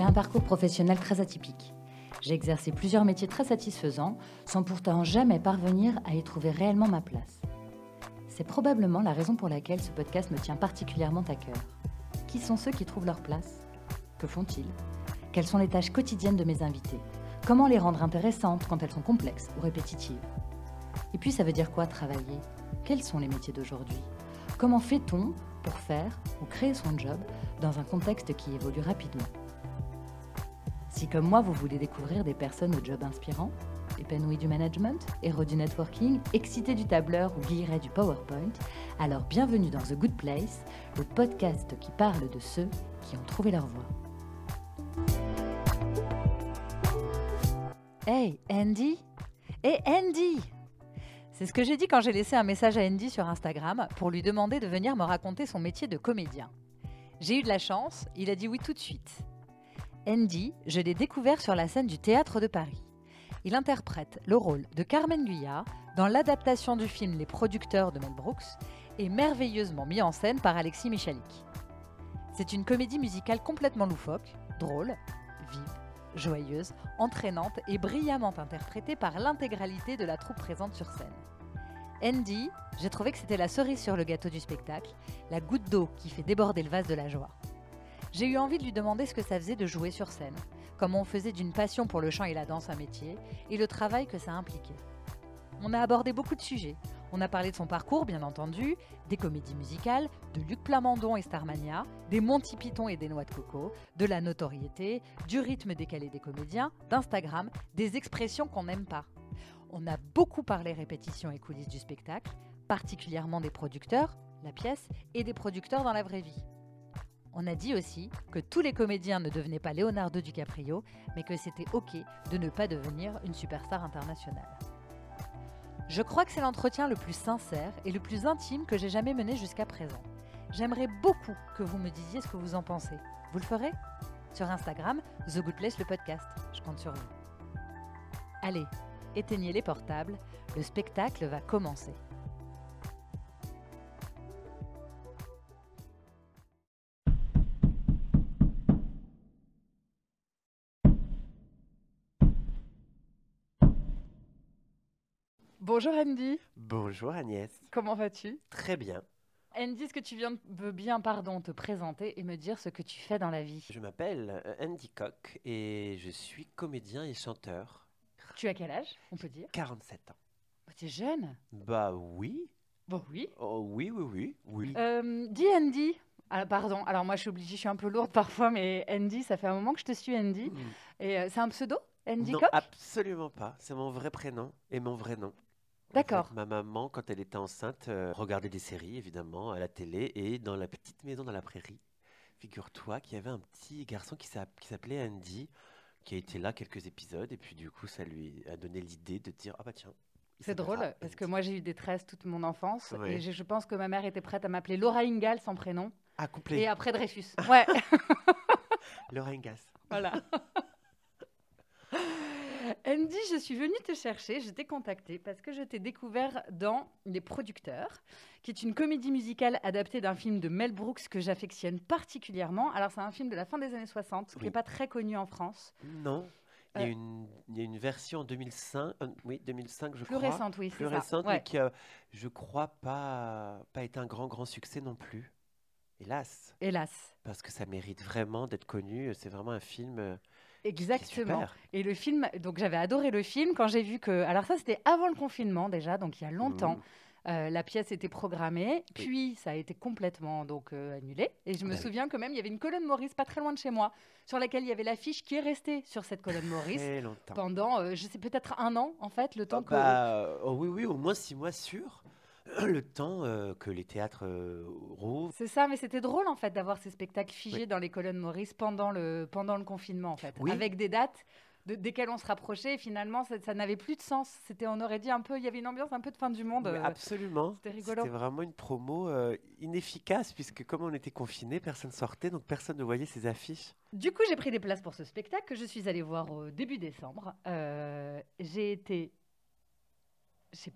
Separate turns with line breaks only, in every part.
J'ai un parcours professionnel très atypique. J'ai exercé plusieurs métiers très satisfaisants sans pourtant jamais parvenir à y trouver réellement ma place. C'est probablement la raison pour laquelle ce podcast me tient particulièrement à cœur. Qui sont ceux qui trouvent leur place? Que font-ils? Quelles sont les tâches quotidiennes de mes invités? Comment les rendre intéressantes quand elles sont complexes ou répétitives? Et puis ça veut dire quoi travailler? Quels sont les métiers d'aujourd'hui? Comment fait-on pour faire ou créer son job dans un contexte qui évolue rapidement? Si comme moi vous voulez découvrir des personnes au job inspirant, épanouies du management, héros du networking, excités du tableur ou guillerets du PowerPoint, alors bienvenue dans The Good Place, le podcast qui parle de ceux qui ont trouvé leur voie. Hey Andy? Hey Andy c'est ce que j'ai dit quand j'ai laissé un message à Andy sur Instagram pour lui demander de venir me raconter son métier de comédien. J'ai eu de la chance, il a dit oui tout de suite. Andy, je l'ai découvert sur la scène du théâtre de Paris. Il interprète le rôle de Carmen Guyard dans l'adaptation du film Les producteurs de Mel Brooks et merveilleusement mis en scène par Alexis Michalik. C'est une comédie musicale complètement loufoque, drôle, vive, joyeuse, entraînante et brillamment interprétée par l'intégralité de la troupe présente sur scène. Andy, j'ai trouvé que c'était la cerise sur le gâteau du spectacle, la goutte d'eau qui fait déborder le vase de la joie. J'ai eu envie de lui demander ce que ça faisait de jouer sur scène, comment on faisait d'une passion pour le chant et la danse un métier, et le travail que ça impliquait. On a abordé beaucoup de sujets. On a parlé de son parcours, bien entendu, des comédies musicales, de Luc Plamondon et Starmania, des Monty Python et des Noix de Coco, de la notoriété, du rythme décalé des comédiens, d'Instagram, des expressions qu'on n'aime pas. On a beaucoup parlé répétition et coulisses du spectacle, particulièrement des producteurs, la pièce, et des producteurs dans la vraie vie. On a dit aussi que tous les comédiens ne devenaient pas Leonardo DiCaprio, mais que c'était OK de ne pas devenir une superstar internationale. Je crois que c'est l'entretien le plus sincère et le plus intime que j'ai jamais mené jusqu'à présent. J'aimerais beaucoup que vous me disiez ce que vous en pensez. Vous le ferez? Sur Instagram, The Good Place le podcast. Je compte sur vous. Allez, éteignez les portables, le spectacle va commencer. Bonjour Andy.
Bonjour Agnès.
Comment vas-tu?
Très bien.
Andy, est-ce que tu viens, veux bien pardon, te présenter et me dire ce que tu fais dans la vie
Je m'appelle euh, Andy Cock et je suis comédien et chanteur.
Tu as quel âge, on peut dire?
47 ans.
Oh, Tu es jeune
Bah oui.
Bon, oui.
Oh, oui, oui, oui. oui.
Euh, dis Andy. Ah, pardon, alors moi je suis obligée, je suis un peu lourde parfois, mais Andy, ça fait un moment que je te suis Andy.
Mm.
Et euh, c'est un pseudo Andy
non,
Cock
absolument pas. C'est mon vrai prénom et mon vrai nom. En
D'accord.
fait, ma maman, quand elle était enceinte, euh, regardait des séries, évidemment, à la télé et dans la petite maison dans la prairie. Figure-toi qu'il y avait un petit garçon qui s'app- qui s'appelait Andy, qui a été là quelques épisodes, et puis du coup, ça lui a donné l'idée de dire Ah bah tiens.
C'est drôle parce que moi j'ai eu des tresses toute mon enfance
Ouais.
et je, je pense que ma mère était prête à m'appeler Laura Ingalls en prénom
Ah, complet.
et après Dreyfus. Ouais,
Laura Ingalls.
voilà. Andy, je suis venue te chercher, je t'ai contacté parce que je t'ai découvert dans Les Producteurs, qui est une comédie musicale adaptée d'un film de Mel Brooks que j'affectionne particulièrement. Alors c'est un film de la fin des années 60 qui n'est pas très connu en France.
Non. Il y, a
Euh,
une, il y a une version en 2005, euh, oui, 2005, je
Plus
crois.
récente, oui,
Plus
c'est ça.
récente,
Ouais.
mais qui a, je crois, pas, pas été un grand, grand succès non plus. Hélas.
Hélas.
Parce que ça mérite vraiment d'être connu. C'est vraiment un film euh,
Exactement. Et le film, donc j'avais adoré le film quand j'ai vu que. Alors, ça, c'était avant le confinement déjà, donc il y a longtemps.
Mhm.
Euh, la pièce était programmée, puis ça a été complètement donc euh, annulé. Et je me
Bah
souviens que même il y avait une colonne Maurice pas très loin de chez moi, sur laquelle il y avait l'affiche qui est restée sur cette colonne Maurice pendant, euh, je sais peut-être un an en fait, le temps
Ah
que.
bah, oh oui, oui, au moins six mois sûr. Le temps euh, que les théâtres euh, rouvrent.
C'est ça, mais c'était drôle en fait d'avoir ces spectacles figés
Oui.
dans les colonnes Maurice pendant le, pendant le confinement en fait,
Oui.
avec des dates de- desquelles on se rapprochait et finalement ça, ça n'avait plus de sens. C'était, on aurait dit un peu, il y avait une ambiance un peu de fin du monde.
Oui,
euh,
absolument.
c'était rigolo.
C'était vraiment une promo inefficace puisque comme on était confinés, personne sortait, donc personne ne voyait ces affiches.
Du coup, j'ai pris des places pour ce spectacle que je suis allée voir au début décembre. J'ai été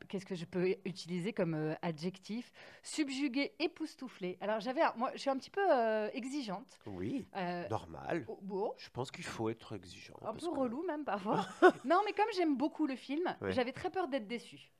qu'est-ce que je peux utiliser comme euh, adjectif? Subjugué, époustouflé. Alors j'avais, moi, je suis un petit peu euh, exigeante.
Oui,
Euh,
normal.
bon,
Je pense qu'il faut être exigeant.
un peu
que-
relou même parfois. non, mais comme j'aime beaucoup le film,
Ouais.
j'avais très peur d'être déçue.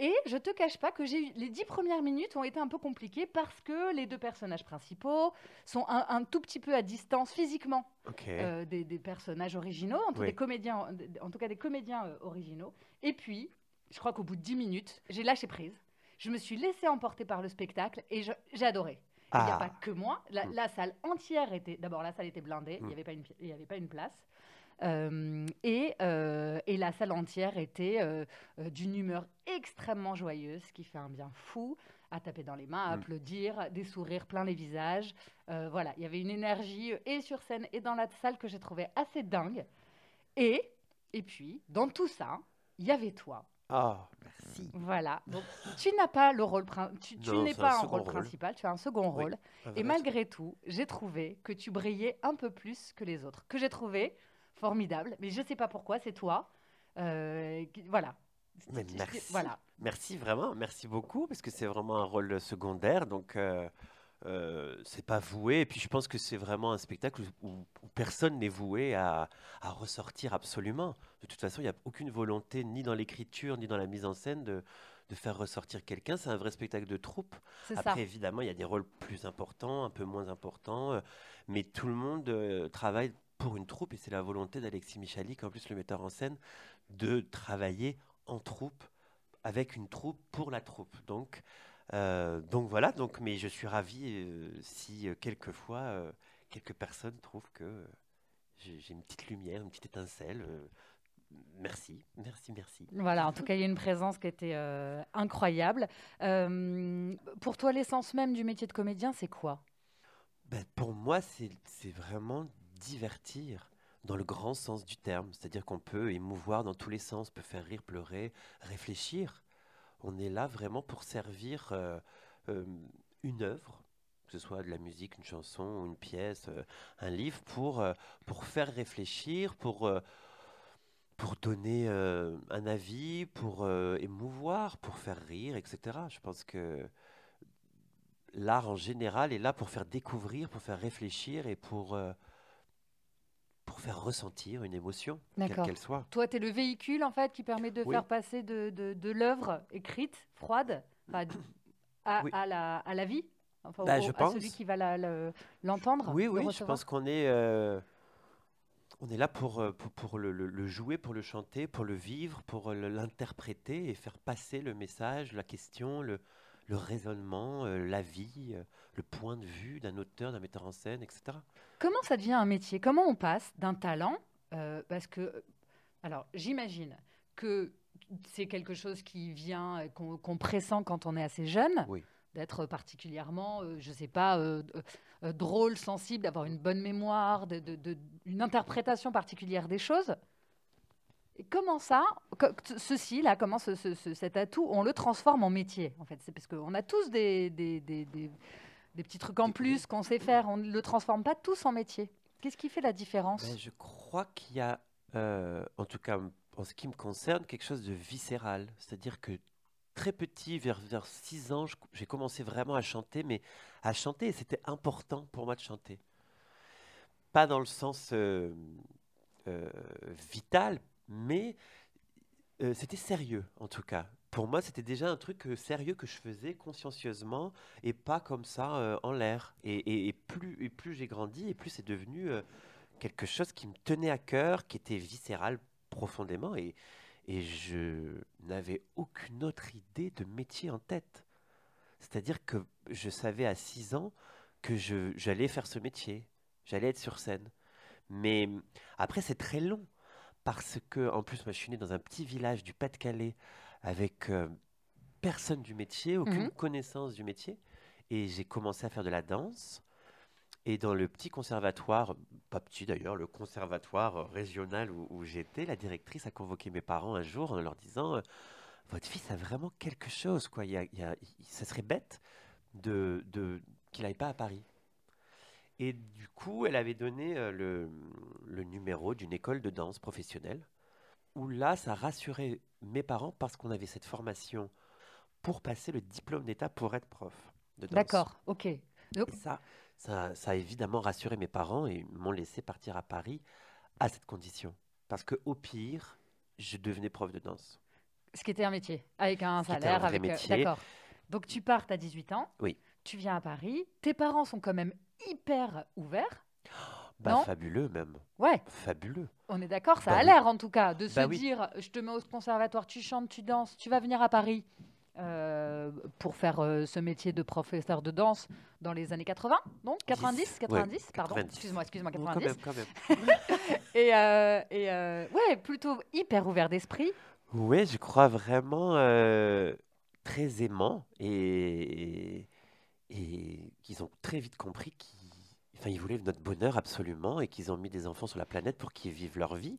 Et je te cache pas que j'ai eu les dix premières minutes ont été un peu compliquées parce que les deux personnages principaux sont un, un tout petit peu à distance physiquement euh, des, des personnages originaux, en tout,
Oui.
des comédiens, en tout cas des comédiens euh, originaux. Et puis, je crois qu'au bout de dix minutes, j'ai lâché prise. Je me suis laissée emporter par le spectacle et j'ai adoré. Il n'y a
Ah.
pas que moi. La,
Mm.
la salle entière était. D'abord, la salle était blindée. Il
Mm.
n'y avait, pas une pi- il y avait pas une place. Euh, et, euh, et la salle entière était euh, d'une humeur extrêmement joyeuse, ce qui fait un bien fou, à taper dans les mains, à
Mm.
applaudir, des sourires plein les visages. Voilà, il y avait une énergie et sur scène et dans la salle que j'ai trouvé assez dingue. Et, et puis, dans tout ça, il y avait toi.
Ah, merci.
Voilà. Donc, tu n'as pas le rôle principal. Tu, tu n'es pas un
second
rôle
rôle.
principal, tu as un second
Oui.
rôle. Et malgré tout, j'ai trouvé que tu brillais un peu plus que les autres. Que j'ai trouvé formidable. Mais je ne sais pas pourquoi, c'est toi. Euh, qui- voilà.
Mais merci.
Voilà.
Merci vraiment, merci beaucoup, parce que c'est vraiment un rôle secondaire, donc euh, euh, c'est pas voué. Et puis je pense que c'est vraiment un spectacle où, où personne n'est voué à, à ressortir absolument. De toute façon, il n'y a aucune volonté, ni dans l'écriture, ni dans la mise en scène, de, de faire ressortir quelqu'un. C'est un vrai spectacle de troupe.
Ça.
Après, évidemment, il y a des rôles plus importants, un peu moins importants, euh, mais tout le monde euh, travaille pour une troupe, et c'est la volonté d'Alexis Michalik, en plus le metteur en scène, de travailler en troupe, avec une troupe, pour la troupe. Donc, euh, donc voilà, donc, mais je suis ravi euh, si euh, quelquefois quelques personnes trouvent que j'ai une petite lumière, une petite étincelle. merci, merci, merci.
Voilà, en tout cas, il y a une présence qui était incroyable. Pour toi, l'essence même du métier de comédien, c'est quoi?
Ben, pour moi, c'est c'est vraiment divertir dans le grand sens du terme. C'est-à-dire qu'on peut émouvoir dans tous les sens, peut faire rire, pleurer, réfléchir. On est là vraiment pour servir euh, euh, une œuvre, que ce soit de la musique, une chanson, une pièce, euh, un livre, pour, pour faire réfléchir, pour, pour donner un avis, pour émouvoir, pour faire rire, etc. Je pense que l'art en général est là pour faire découvrir, pour faire réfléchir et pour, faire ressentir une émotion, quelle qu'elle soit.
Toi, tu es le véhicule, en fait, qui permet de
Oui.
faire passer de, de, de l'œuvre écrite, froide, à,
Oui.
à la, à la vie enfin,
Bah,
au-
je
à celui
pense.
qui va le- l'entendre
Oui,
le
oui, je pense qu'on est, euh, on est là pour, euh, pour, pour le, le- jouer, pour le chanter, pour le vivre, pour l'interpréter et faire passer le message, la question, le, le raisonnement, euh, l'avis, euh, le point de vue d'un auteur, d'un metteur en scène, etc.
Comment ça devient un métier? Comment on passe d'un talent euh, Parce que, alors, j'imagine que c'est quelque chose qui vient, euh, qu'on pressent quand on est assez jeune,
Oui.
d'être particulièrement, euh, je sais pas, euh, euh, euh, drôle, sensible, d'avoir une bonne mémoire, de, de- de- une interprétation particulière des choses. Et comment ça, ceci là, comment ce- ce- ce- cet atout, on le transforme en métier en fait? C'est parce qu'on a tous des, des, des- des- des petits trucs en plus qu'on sait faire, on ne le transforme pas tous en métier. Qu'est-ce qui fait la différence?
Ben, je crois qu'il y a, euh, en tout cas en ce qui me concerne, quelque chose de viscéral. C'est-à-dire que très petit, vers, vers 6 ans, j'ai commencé vraiment à chanter, mais à chanter, c'était important pour moi de chanter. Pas dans le sens euh, euh, vital, mais euh, c'était sérieux en tout cas. Pour moi, c'était déjà un truc euh, sérieux que je faisais consciencieusement et pas comme ça euh, en l'air. Et, plus, et plus j'ai grandi, et plus c'est devenu quelque chose qui me tenait à cœur, qui était viscéral profondément. Et, et je n'avais aucune autre idée de métier en tête. C'est-à-dire que je savais à 6 ans que j'allais faire ce métier, j'allais être sur scène. Mais après, c'est très long. Parce que, en plus, moi, je suis né dans un petit village du Pas-de-Calais avec euh, personne du métier, aucune
Mhm.
connaissance du métier. Et j'ai commencé à faire de la danse. Et dans le petit conservatoire, pas petit d'ailleurs, le conservatoire euh, régional où, où j'étais, la directrice a convoqué mes parents un jour en leur disant euh, Votre fils a vraiment quelque chose, quoi. Il y a- il y a- il- ça serait bête de, de- qu'il n'aille pas à Paris. Et du coup, elle avait donné euh, le, le numéro d'une école de danse professionnelle où là, ça rassurait mes parents parce qu'on avait cette formation pour passer le diplôme d'État pour être prof de danse.
D'accord, ok. Donc,
ça, ça, ça a évidemment rassuré mes parents et m'ont laissé partir à Paris à cette condition. Parce que au pire, je devenais prof de danse.
ce qui était un métier, avec un
Ce
salaire,
un
avec. euh,
métier.
D'accord. Donc tu pars, tu as 18 ans.
Oui.
Tu viens à Paris. Tes parents sont quand même hyper ouverts.
Bah,
Non.
fabuleux même.
Ouais,
Fabuleux.
on est d'accord, ça
Bah
a
oui.
l'air en tout cas de se
Bah oui.
dire je te mets au conservatoire, tu chantes, tu danses, tu vas venir à Paris euh, pour faire euh, ce métier de professeur de danse dans les années 80, non? 90
Dix,
90,
ouais,
pardon.
90.
Excuse-moi, excuse-moi,
Oh, quand
90.
même, quand même.
Et, euh, et ouais, plutôt hyper ouvert d'esprit.
Oui, je crois vraiment très aimant et, et qu'ils ont très vite compris qu'ils enfin, ils voulaient notre bonheur absolument et qu'ils ont mis des enfants sur la planète pour qu'ils vivent leur vie.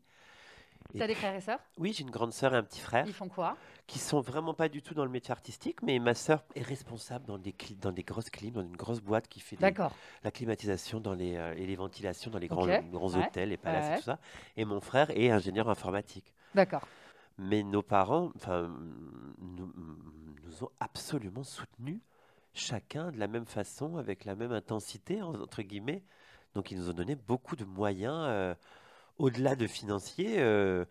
Et
T'as des frères et sœurs?
Oui, j'ai une grande sœur et un petit frère
Ils font quoi?
Qui sont vraiment pas du tout dans le métier artistique, mais ma sœur est responsable dans des, dans des grosses clims, dans une grosse boîte qui fait des- la climatisation dans les, euh, et les ventilations dans les grands, grands
ouais,
hôtels et palaces
ouais.
et tout ça. Et mon frère est ingénieur informatique.
D'accord.
Mais nos parents nous, nous ont absolument soutenus, chacun de la même façon, avec la même intensité, en- entre guillemets. Donc ils nous ont donné beaucoup de moyens, euh, au-delà de financiers, euh,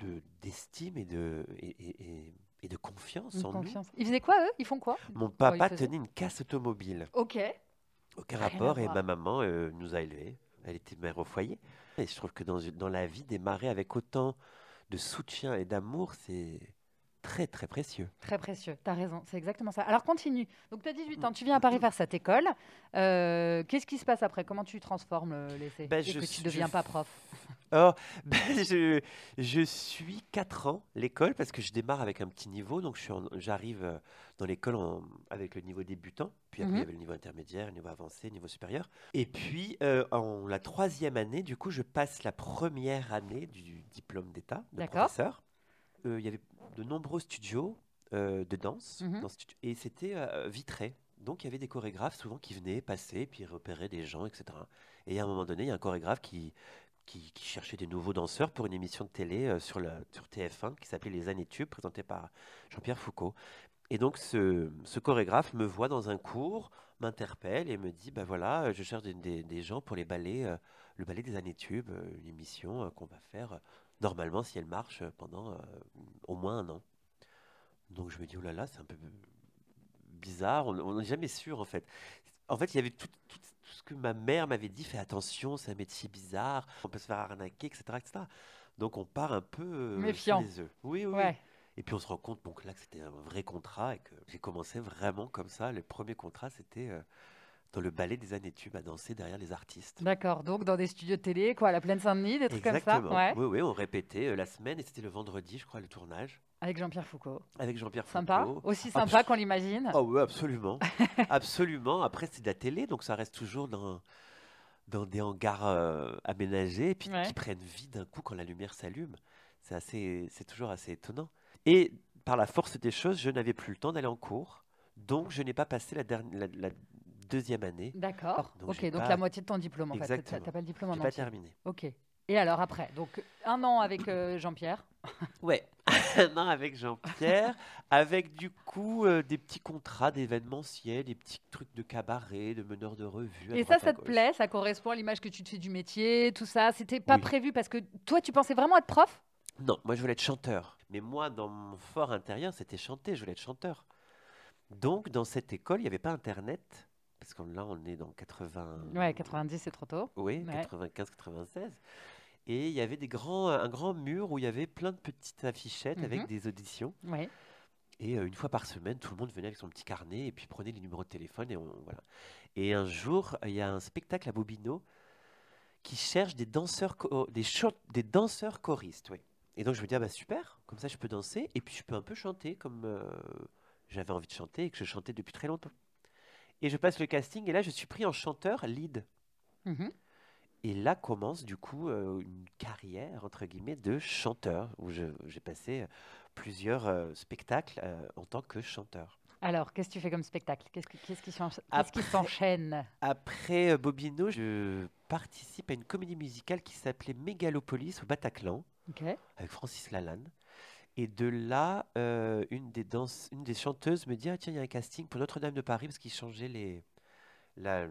de- d'estime et de, et, et- et- et de confiance en nous.
Ils faisaient quoi eux? Ils font quoi?
Mon papa tenait une casse automobile.
Ok.
Aucun
Rien
rapport. Et ma maman euh, nous a élevés. Elle était mère au foyer. Et je trouve que dans, dans la vie, démarrer avec autant de soutien et d'amour, c'est très, très précieux.
Très précieux, tu as raison, c'est exactement ça. Alors continue. Donc tu as 18
Mm.
ans, tu viens à Paris faire cette école. Euh, Qu'est-ce qui se passe après? Comment tu transformes l'essai
Ben,
et
je
que tu ne deviens
je
pas prof?
Oh, ben, je, je suis 4 ans l'école parce que je démarre avec un petit niveau. Donc j'arrive euh, dans l'école avec le niveau débutant. Puis après, il
Mhm.
y avait le niveau intermédiaire, le niveau avancé, le niveau supérieur. Et puis, euh, en la troisième année, du coup, je passe la première année du diplôme d'État de professeur. Euh, il y avait de nombreux studios euh, de danse
Mhm.
dans ce studio- et c'était euh, vitré. Donc il y avait des chorégraphes souvent qui venaient passer, puis repérer des gens, etc. Et à un moment donné, il y a un chorégraphe qui, qui, qui cherchait des nouveaux danseurs pour une émission de télé euh, sur, la, sur TF1 qui s'appelait Les Années Tubes, présentée par Jean-Pierre Foucault. Et donc ce, ce chorégraphe me voit dans un cours, m'interpelle et me dit, ben voilà, euh, je cherche des, des- des gens pour les ballets, euh, le ballet des Années Tubes, euh, une émission euh, qu'on va faire euh, normalement si elle marche euh, pendant euh, au moins un an. Donc je me dis, oh là là, c'est un peu bizarre, on n'est jamais sûr en fait. En fait, il y avait tout, tout- tout ce que ma mère m'avait dit, fais attention, c'est un métier bizarre, on peut se faire arnaquer, etc. etc. Donc on part un peu euh,
Méfiant.
les œufs. Oui, oui, oui.
Ouais.
Et puis on se rend compte bon, que là, que c'était un vrai contrat et que j'ai commencé vraiment comme ça. Le premier contrat, c'était euh, dans le ballet des années tubes à danser derrière les artistes.
D'accord, donc dans des studios de télé, quoi, à la Plaine Saint-Denis, des trucs comme ça. Ouais.
Oui, oui, on répétait euh, la semaine et c'était le vendredi, je crois, le tournage
Avec Jean-Pierre Foucault.
avec Jean-Pierre
Sympa,
Foucault.
aussi
Ah,
sympa qu'on l'imagine.
Oh oui, absolument. absolument. Après, c'est de la télé, donc ça reste toujours dans, dans des hangars euh, aménagés, et puis
Ouais.
qui prennent vie d'un coup quand la lumière s'allume. C'est assez, c'est toujours assez étonnant. Et par la force des choses, je n'avais plus le temps d'aller en cours, donc je n'ai pas passé la, dernière, la, la deuxième année.
D'accord.
Donc,
Ok, donc
pas-
la moitié de ton diplôme en fait. T'as-
Exactement.
Pas le diplôme en
pas terminé.
Ok. Et alors après, donc un an avec euh, Jean-Pierre.
Ouais, non, avec Jean-Pierre, avec du coup euh, des petits contrats d'événementiel, des petits trucs de cabaret, de meneurs de revue.
Et ça, ça te plaît? Ça correspond à l'image que tu te fais du métier, tout ça? C'était pas
Oui.
prévu parce que toi, tu pensais vraiment être prof?
Non, moi je voulais être chanteur. Mais moi, dans mon fort intérieur, c'était chanter, je voulais être chanteur. Donc, dans cette école, il n'y avait pas Internet. Parce que là, on est dans 80...
Ouais, 90, c'est trop tôt.
Oui,
Ouais.
95, 96. Et il y avait des grands, un grand mur où il y avait plein de petites affichettes
Mhm.
avec des auditions.
Ouais.
Et euh, une fois par semaine, tout le monde venait avec son petit carnet et puis prenait les numéros de téléphone. Et, on, voilà. et un jour, il y a un spectacle à Bobino qui cherche des danseurs, cho- des, des danseurs choristes. Oui. Et donc je me dis, ah bah super, comme ça je peux danser et puis je peux un peu chanter comme euh, j'avais envie de chanter et que je chantais depuis très longtemps. Et je passe le casting et là je suis pris en chanteur lead.
Mhm.
Et là commence du coup euh, une carrière entre guillemets de chanteur où j'ai passé euh, plusieurs euh, spectacles euh, en tant que chanteur.
Alors, qu'est-ce que tu fais comme spectacle? Qu'est-ce qui,
Après-
s'enchaîne?
Après euh, Bobino, je participe à une comédie musicale qui s'appelait Mégalopolis au Bataclan. Avec Francis Lalanne. Et de là, euh, une, des danses, une des chanteuses me dit Ah, tiens, il y a un casting pour Notre-Dame de Paris parce qu'ils changeaient les, la-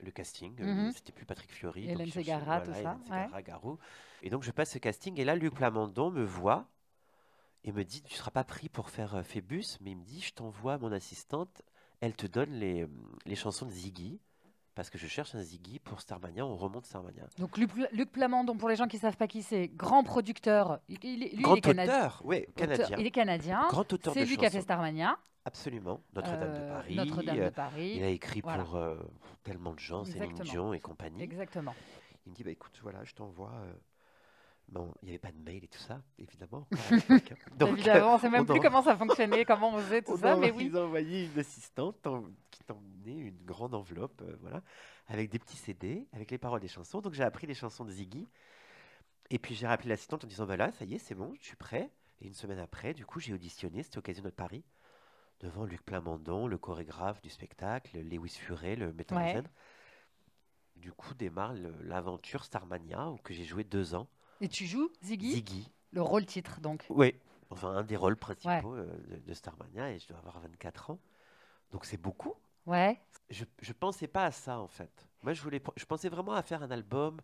le casting. Euh,
Mhm.
C'était plus Patrick Fiori.
Hélène tout
voilà,
ça,
Hélène Ségara, Garou. Et donc, je passe ce casting. Et là, Luc Plamondon me voit et me dit Tu ne seras pas pris pour faire euh, Phébus, mais il me dit Je t'envoie mon assistante. Elle te donne les, les chansons de Ziggy. Parce que je cherche un Ziggy pour Starmania, on remonte Starmania.
Donc Luc, Luc Plamondon, pour les gens qui ne savent pas qui c'est, grand producteur. Il, lui,
Grand
il est canadien.
auteur, oui, canadien.
Il est canadien.
Grand auteur de
C'est lui qui a fait. Starmania.
Absolument. Notre-Dame de
Euh,
Paris.
Notre-Dame
euh,
de Paris.
Il a écrit
Voilà.
pour euh, tellement de gens, Céline. Dion et compagnie.
Exactement.
Il me dit, bah, écoute, voilà, je t'envoie. euh, Bon, il n'y avait pas de mail et tout ça, évidemment. hein. Donc,
Évidemment, on ne sait
on
même plus
en-
comment ça fonctionnait, comment on faisait tout
on
ça,
a-
mais oui.
Ils ont envoyé une assistante t'en- qui t'emmenait une grande enveloppe, euh, voilà, avec des petits CD, avec les paroles des chansons. Donc j'ai appris les chansons de Ziggy. Et puis j'ai rappelé l'assistante en disant, voilà, ça y est, c'est bon, je suis prêt. Et une semaine après, du coup, j'ai auditionné, c'était Occasion de Paris, devant Luc Plamondon, le chorégraphe du spectacle, Lewis Furet, le metteur en
Ouais.
scène. Du coup, démarre l'aventure Starmania, où que j'ai joué deux ans.
Et tu joues Ziggy,
Ziggy,
le rôle titre donc.
oui, enfin un des rôles principaux euh, de, de Starmania, et je dois avoir 24 ans. Donc c'est beaucoup.
Ouais.
Je ne pensais pas à ça en fait. Moi, je, voulais, je pensais vraiment à faire un album,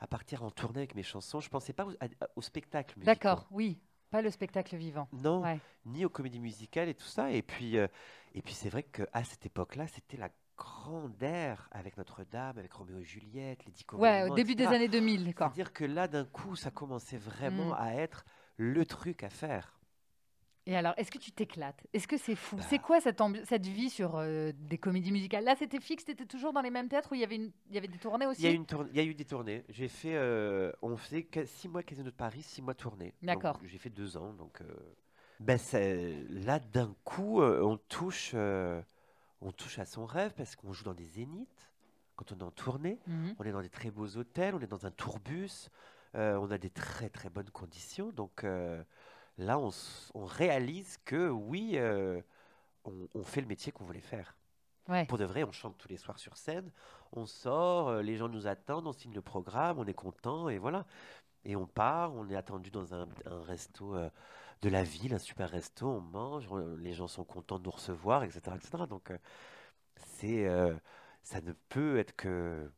à partir en tournée avec mes chansons. Je pensais pas au, à- à- au spectacle.
D'accord, oui. Pas le spectacle vivant.
Non,
Ouais.
ni aux comédies musicales et tout ça. Et puis, euh, et puis c'est vrai qu'à cette époque-là, c'était la grande ère avec Notre-Dame, avec Roméo et Juliette, les Dix
Ouais,
Commandements,
au début des années 2000, quoi.
C'est-à-dire que là, d'un coup, ça commençait vraiment
Mm.
à être le truc à faire.
Et alors, est-ce que tu t'éclates? Est-ce que c'est fou?
Bah.
C'est quoi cette, cette vie sur euh, des comédies musicales? Là, c'était fixe, t'étais toujours dans les mêmes théâtres où il y avait, une... il y avait des tournées aussi
Il y, a une tourne- il y a eu des tournées. J'ai fait, euh, on faisait six mois Casino de Paris, six mois tournée.
D'accord.
J'ai fait deux ans, donc euh, ben, là d'un coup, on touche, on touche à son rêve parce qu'on joue dans des zéniths quand on est en tournée.
Mhm.
On est dans des très beaux hôtels, on est dans un tourbus, euh, on a des très très bonnes conditions. Donc euh, là, on, réalise que oui, euh, on, on fait le métier qu'on voulait faire.
Ouais.
Pour de vrai, on chante tous les soirs sur scène, on sort, les gens nous attendent, on signe le programme, on est content et voilà. Et on part, on est attendu dans un, un resto de la ville, un super resto, on mange, les gens sont contents de nous recevoir, etc. etc. Donc euh, euh, ça ne peut être que,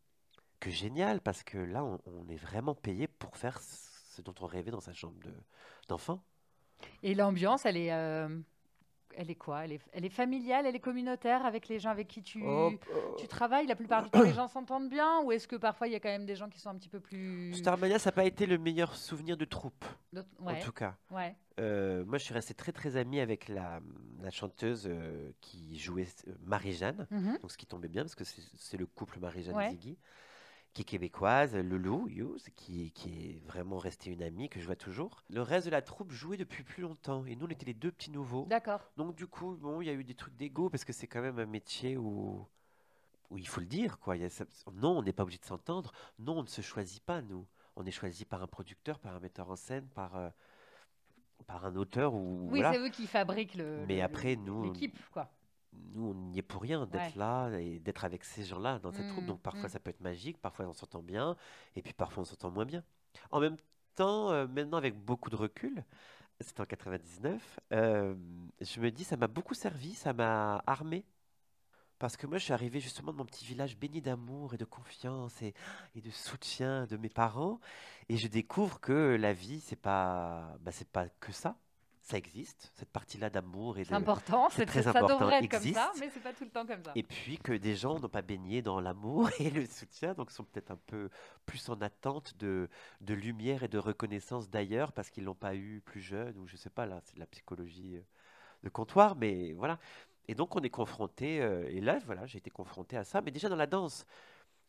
génial parce que là, on, est vraiment payé pour faire ce dont on rêvait dans sa chambre de- d'enfant.
Et l'ambiance, elle est, euh, elle est quoi? Elle est, elle est familiale, elle est communautaire avec les gens avec qui tu, tu travailles? La plupart du temps, les gens s'entendent bien? Ou est-ce que parfois, il y a quand même des gens qui sont un petit peu plus...
Starmania, ça n'a pas été le meilleur souvenir de troupe, en tout cas.
ouais.
Euh, moi, je suis resté très très ami avec la, la chanteuse euh, qui jouait euh, Marie-Jeanne,
Mhm.
donc ce qui tombait bien parce que c'est le couple Marie-Jeanne
Ouais.
Qui est québécoise, Loulou, You, qui, qui est vraiment restée une amie que je vois toujours. Le reste de la troupe jouait depuis plus longtemps et nous, on était les deux petits nouveaux.
D'accord.
Donc du coup, bon, il y a eu des trucs d'ego parce que c'est quand même un métier où, où il faut le dire, quoi. Il y a ça- non, on n'est pas obligé de s'entendre. Non, on ne se choisit pas, nous. On est choisi par un producteur, par un metteur en scène, par, euh, par un auteur ou
Oui,
voilà.
c'est eux qui fabriquent le,
Mais
le-
après, nous,
l'équipe, quoi.
Nous, on n'y est pour rien d'être
Ouais.
là et d'être avec ces gens-là dans cette troupe.
Mm,
Donc parfois,
mm.
ça peut être magique, parfois on s'entend bien, et puis parfois on s'entend moins bien. En même temps, euh, maintenant avec beaucoup de recul, c'était en 99, euh, je me dis ça m'a beaucoup servi, ça m'a armé. Parce que moi, je suis arrivé justement de mon petit village béni d'amour et de confiance et, et de soutien de mes parents, et je découvre que la vie, c'est pas, bah, c'est pas que ça. Ça existe, cette partie-là d'amour et
C'est important,
c'est très
ça
important,
devrait être comme ça, mais c'est pas tout le temps comme ça.
et puis que des gens n'ont pas baigné dans l'amour et le soutien, donc sont peut-être un peu plus en attente de, de lumière et de reconnaissance d'ailleurs parce qu'ils l'ont pas eu plus jeune, ou je sais pas, là, c'est de la psychologie euh, de comptoir, mais voilà. Et donc on est confronté, euh, et là, voilà, j'ai été confronté à ça, mais déjà dans la danse.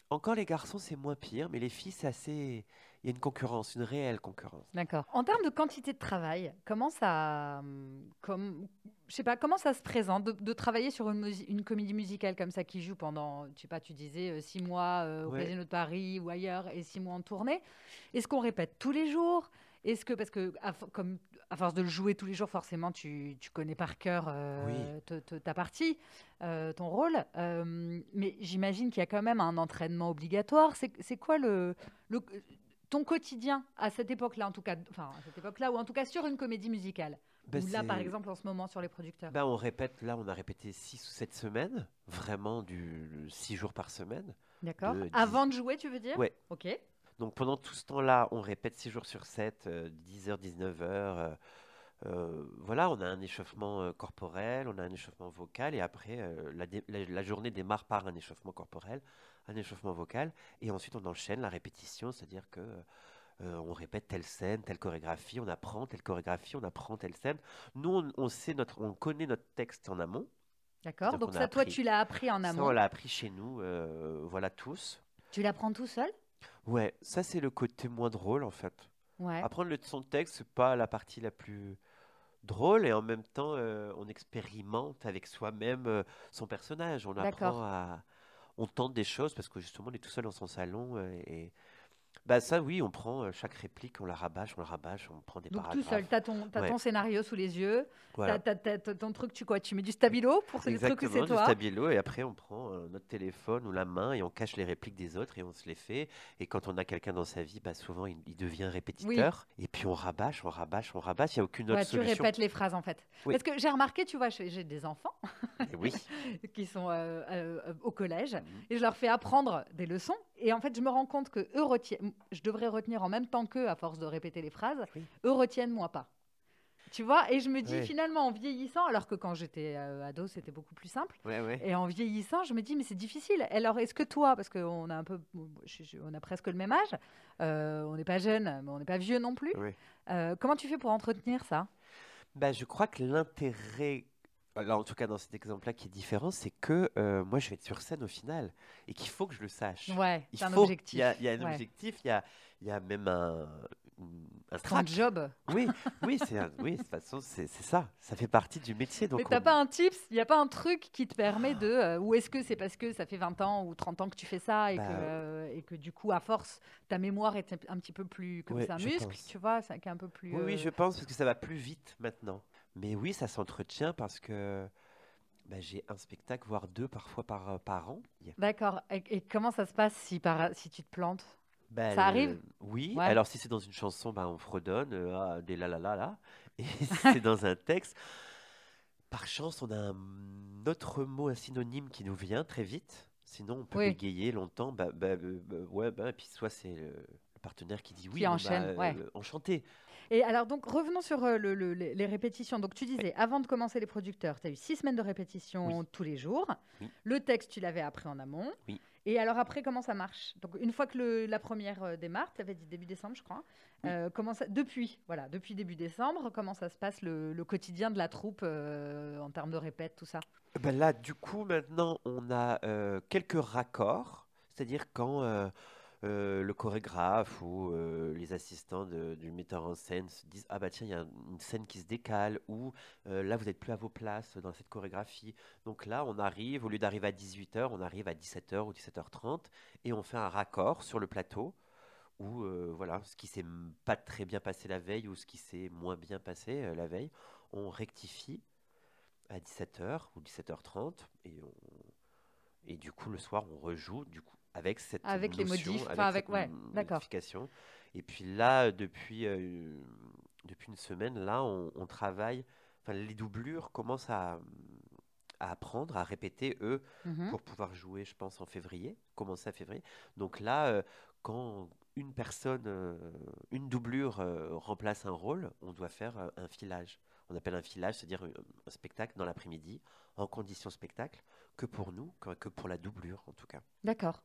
Encore les garçons, c'est moins pire, mais les filles, c'est assez. Il y a une concurrence, une réelle concurrence.
D'accord. En termes de quantité de travail, comment ça, hum, comme, je sais pas, comment ça se présente de, de travailler sur une, comédie musicale comme ça qui joue pendant, je sais pas, tu disais euh, six mois euh, au
Ouais.
Casino de Paris ou ailleurs et six mois en tournée. Est-ce qu'on répète tous les jours? Est-ce que parce que à, comme à force de le jouer tous les jours, forcément, tu, tu connais par cœur euh,
Oui.
te- te- ta partie, euh, ton rôle. Euh, mais j'imagine qu'il y a quand même un entraînement obligatoire. C'est c'est quoi le, le ton quotidien à cette époque-là, en tout cas, enfin à cette époque-là, ou en tout cas sur une comédie musicale. Ou là, par exemple, en ce moment sur les producteurs.
Bah, on répète, là, on a répété 6 ou 7 semaines, vraiment du 6 jours par semaine.
D'accord.
de
Avant de jouer, tu veux dire?
Ouais.
Ok.
Donc pendant tout ce temps-là, on répète 6 jours sur 7, 10h, 19h. voilà, on a un échauffement euh, corporel, on a un échauffement vocal, et après, euh, la, dé- la- la journée démarre par un échauffement corporel, un échauffement vocal, et ensuite on enchaîne la répétition, c'est-à-dire que euh, on répète telle scène, telle chorégraphie, on apprend telle chorégraphie, on apprend telle scène. Nous, on, on sait notre, on connaît notre texte en amont.
D'accord. Donc ça, toi, tu l'as appris en
Ça,
amont.
on l'a appris chez nous, euh, voilà tous.
Tu l'apprends tout seul?
Ouais, ça c'est le côté moins drôle en fait.
Ouais.
Apprendre le son de texte, c'est pas la partie la plus drôle et en même temps, euh, on expérimente avec soi-même son personnage. On
D'accord.
apprend à. On tente des choses parce que justement, on est tout seul dans son salon euh, et. Bah, ça, oui, on prend euh, chaque réplique, on la rabâche, on la rabâche, on prend des
Donc tout
paragraphes.
seul, tu as, ton, t'as
Ouais.
ton scénario sous les yeux,
Voilà.
t'as- t'as ton truc, tu quoi Tu mets du stabilo pour que
Exactement,
c'est
du
toi
stabilo et après on prend euh, notre téléphone ou la main et on cache les répliques des autres et on se les fait. Et quand on a quelqu'un dans sa vie, bah, souvent il, il devient répétiteur. Et puis on rabâche, on rabâche, on rabâche. Il n'y a aucune autre
Ouais, tu
solution.
répètes les phrases en fait.
Oui.
Parce que j'ai remarqué, tu vois, j'ai des enfants
oui.
qui sont euh, euh, au collège
Mhm.
et je leur fais apprendre des leçons. Et en fait, je me rends compte que eux retiennent, je devrais retenir en même temps qu'eux à force de répéter les phrases,
Oui.
eux retiennent, moi pas. Tu vois, et je me dis finalement en vieillissant, alors que quand j'étais euh, ado, c'était beaucoup plus simple.
Ouais, ouais.
Et en vieillissant, je me dis, mais c'est difficile. Alors, est-ce que toi, parce qu'on a un peu, je- je- on a presque le même âge, euh, on n'est pas jeune, mais on n'est pas vieux non plus. Euh, comment tu fais pour entretenir ça?
Bah, je crois que l'intérêt, là en tout cas dans cet exemple-là qui est différent, c'est que euh, moi je vais être sur scène au final et qu'il faut que je le sache.
Ouais,
Il
c'est un
faut,
objectif.
Il y a, il y a un
Ouais.
objectif, il y a, il y a même un, un track.
job.
Oui, oui, c'est un- oui, de toute façon, c'est ça. Ça fait partie du métier. Donc
mais t'as
on-
pas un tips, il n'y a pas un truc qui te permet de. euh, ou est-ce que c'est parce que ça fait 20 ans ou 30 ans que tu fais ça et,
Bah,
que, euh, et que du coup, à force, ta mémoire est un petit peu plus. comme
Ouais,
c'est un muscle,
pense.
tu vois, c'est qui est un peu plus.
Oui, oui, je pense parce que ça va plus vite maintenant. Mais oui, ça s'entretient parce que bah, j'ai un spectacle, voire deux parfois par, euh, par an.
D'accord. Et, et comment ça se passe si, par, si tu te plantes?
Bah,
Ça arrive?
Oui.
Ouais.
Alors si c'est dans une chanson, bah, on fredonne euh, ah, des la la la la. Et si c'est dans un texte, par chance, on a un autre mot, un synonyme qui nous vient très vite. Sinon, on peut
Oui.
bégayer longtemps. Bah, bah, euh, bah, ouais, et puis soit c'est le, partenaire qui dit oui,
Qui enchaîne, ouais.
euh, enchanté.
Et alors, donc, revenons sur euh, le- le- les répétitions. Donc, tu disais, avant de commencer les producteurs, tu as eu six semaines de répétition tous les jours.
Oui.
Le texte, tu l'avais appris en amont.
Oui.
Et alors, après, comment ça marche? Donc, une fois que le- la première euh, démarre, tu avais dit début décembre, je crois. Euh, comment ça, depuis, voilà, depuis début décembre, comment ça se passe le, quotidien de la troupe euh, en termes de répète, tout ça?
Ben là, du coup, maintenant, on a quelques raccords, c'est-à-dire quand euh, le chorégraphe ou euh, les assistants du metteur en scène se disent Ah bah tiens, il y a une scène qui se décale, ou euh, là, vous n'êtes plus à vos places dans cette chorégraphie. Donc là, on arrive, au lieu d'arriver à 18h, on arrive à 17h ou 17h30, et on fait un raccord sur le plateau. Où voilà, ce qui s'est pas très bien passé la veille ou ce qui s'est moins bien passé la veille, on rectifie à 17h ou 17h30 et, on- et du coup le soir on rejoue du coup avec cette
Avec les modifs, enfin, avec- ouais,
modification. Et puis là depuis euh, depuis une semaine là on, on travaille enfin les doublures commencent à à apprendre, à répéter eux
Mhm.
pour pouvoir jouer, je pense, en février, commencer à février. Donc là, euh, quand une personne, euh, une doublure remplace un rôle, on doit faire un filage. On appelle un filage, c'est-à-dire un spectacle dans l'après-midi, en condition spectacle, que pour nous, que, que pour la doublure en tout cas.
D'accord.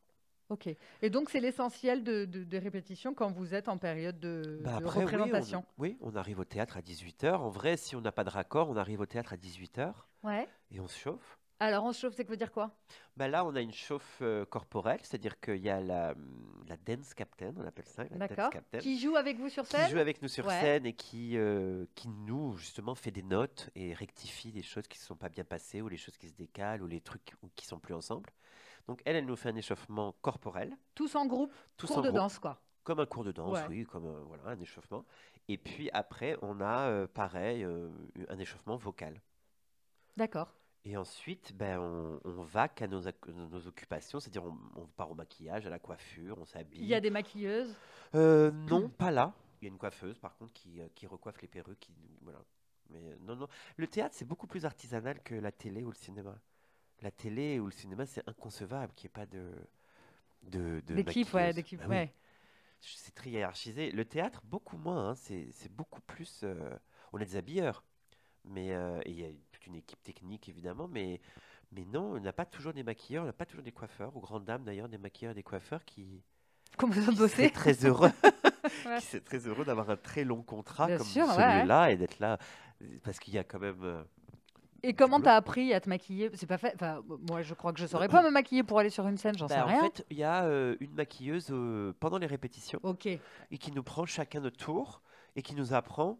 Ok. Et donc, c'est l'essentiel de, de- des répétitions quand vous êtes en période de,
Bah
de
après, oui, on-
représentation.
Oui on, arrive au théâtre à 18h. En vrai, si on n'a pas de raccord, on arrive au théâtre à 18h
Ouais.
et on se chauffe.
Alors, on se chauffe, c'est que veut dire quoi?
Bah là, on a une chauffe euh, corporelle, c'est-à-dire qu'il y a la, la dance captain, on appelle ça, la dance
D'accord.
captain.
Qui joue avec vous sur
qui
scène?
joue avec nous sur
Ouais.
scène et qui, euh, qui nous, justement, fait des notes et rectifie les choses qui ne se sont pas bien passées ou les choses qui se décalent ou les trucs qui- qui sont plus ensemble. Donc elle, elle nous fait un échauffement corporel,
Tous en groupe,
tous
cours
en
de
groupe,
danse, quoi.
comme un cours de danse,
Ouais.
oui, comme un, voilà, un échauffement. Et puis après, on a, euh, pareil, euh, un échauffement vocal.
D'accord.
Et ensuite, ben, on, on va qu'à nos, occupations, c'est-à-dire on, on part au maquillage, à la coiffure, on s'habille.
Il y a des maquilleuses?
Euh, non, pas là. Il y a une coiffeuse, par contre, qui, euh, qui recoiffe les perruques. Qui, voilà. Mais euh, non, non. Le théâtre, c'est beaucoup plus artisanal que la télé ou le cinéma. La télé ou le cinéma, c'est inconcevable qu'il n'y ait pas de, de, de
D'équipe, ouais, d'équipe,
Bah oui. C'est très hiérarchisé. Le théâtre, beaucoup moins. hein. C'est c'est beaucoup plus. euh, on a des habilleurs, mais euh, et il y a toute une équipe technique évidemment, mais mais non, on n'a pas toujours des maquilleurs, on n'a pas toujours des coiffeurs. Aux grandes dames d'ailleurs, des maquilleurs, et des coiffeurs qui,
Comme
qui seraient
bosser.
très heureux,
Ouais.
qui seraient très heureux d'avoir un très long contrat
Bien
comme
sûr, ouais, ouais.
celui-là et d'être là euh, parce qu'il y a quand même.
Et comment t'as appris à te maquiller? C'est pas fait. Enfin, moi, je crois que je saurais pas me maquiller pour aller sur une scène, j'en
bah,
sais
en
rien.
fait, il y a euh, une maquilleuse euh, pendant les répétitions
Ok.
et qui nous prend chacun notre tour et qui nous apprend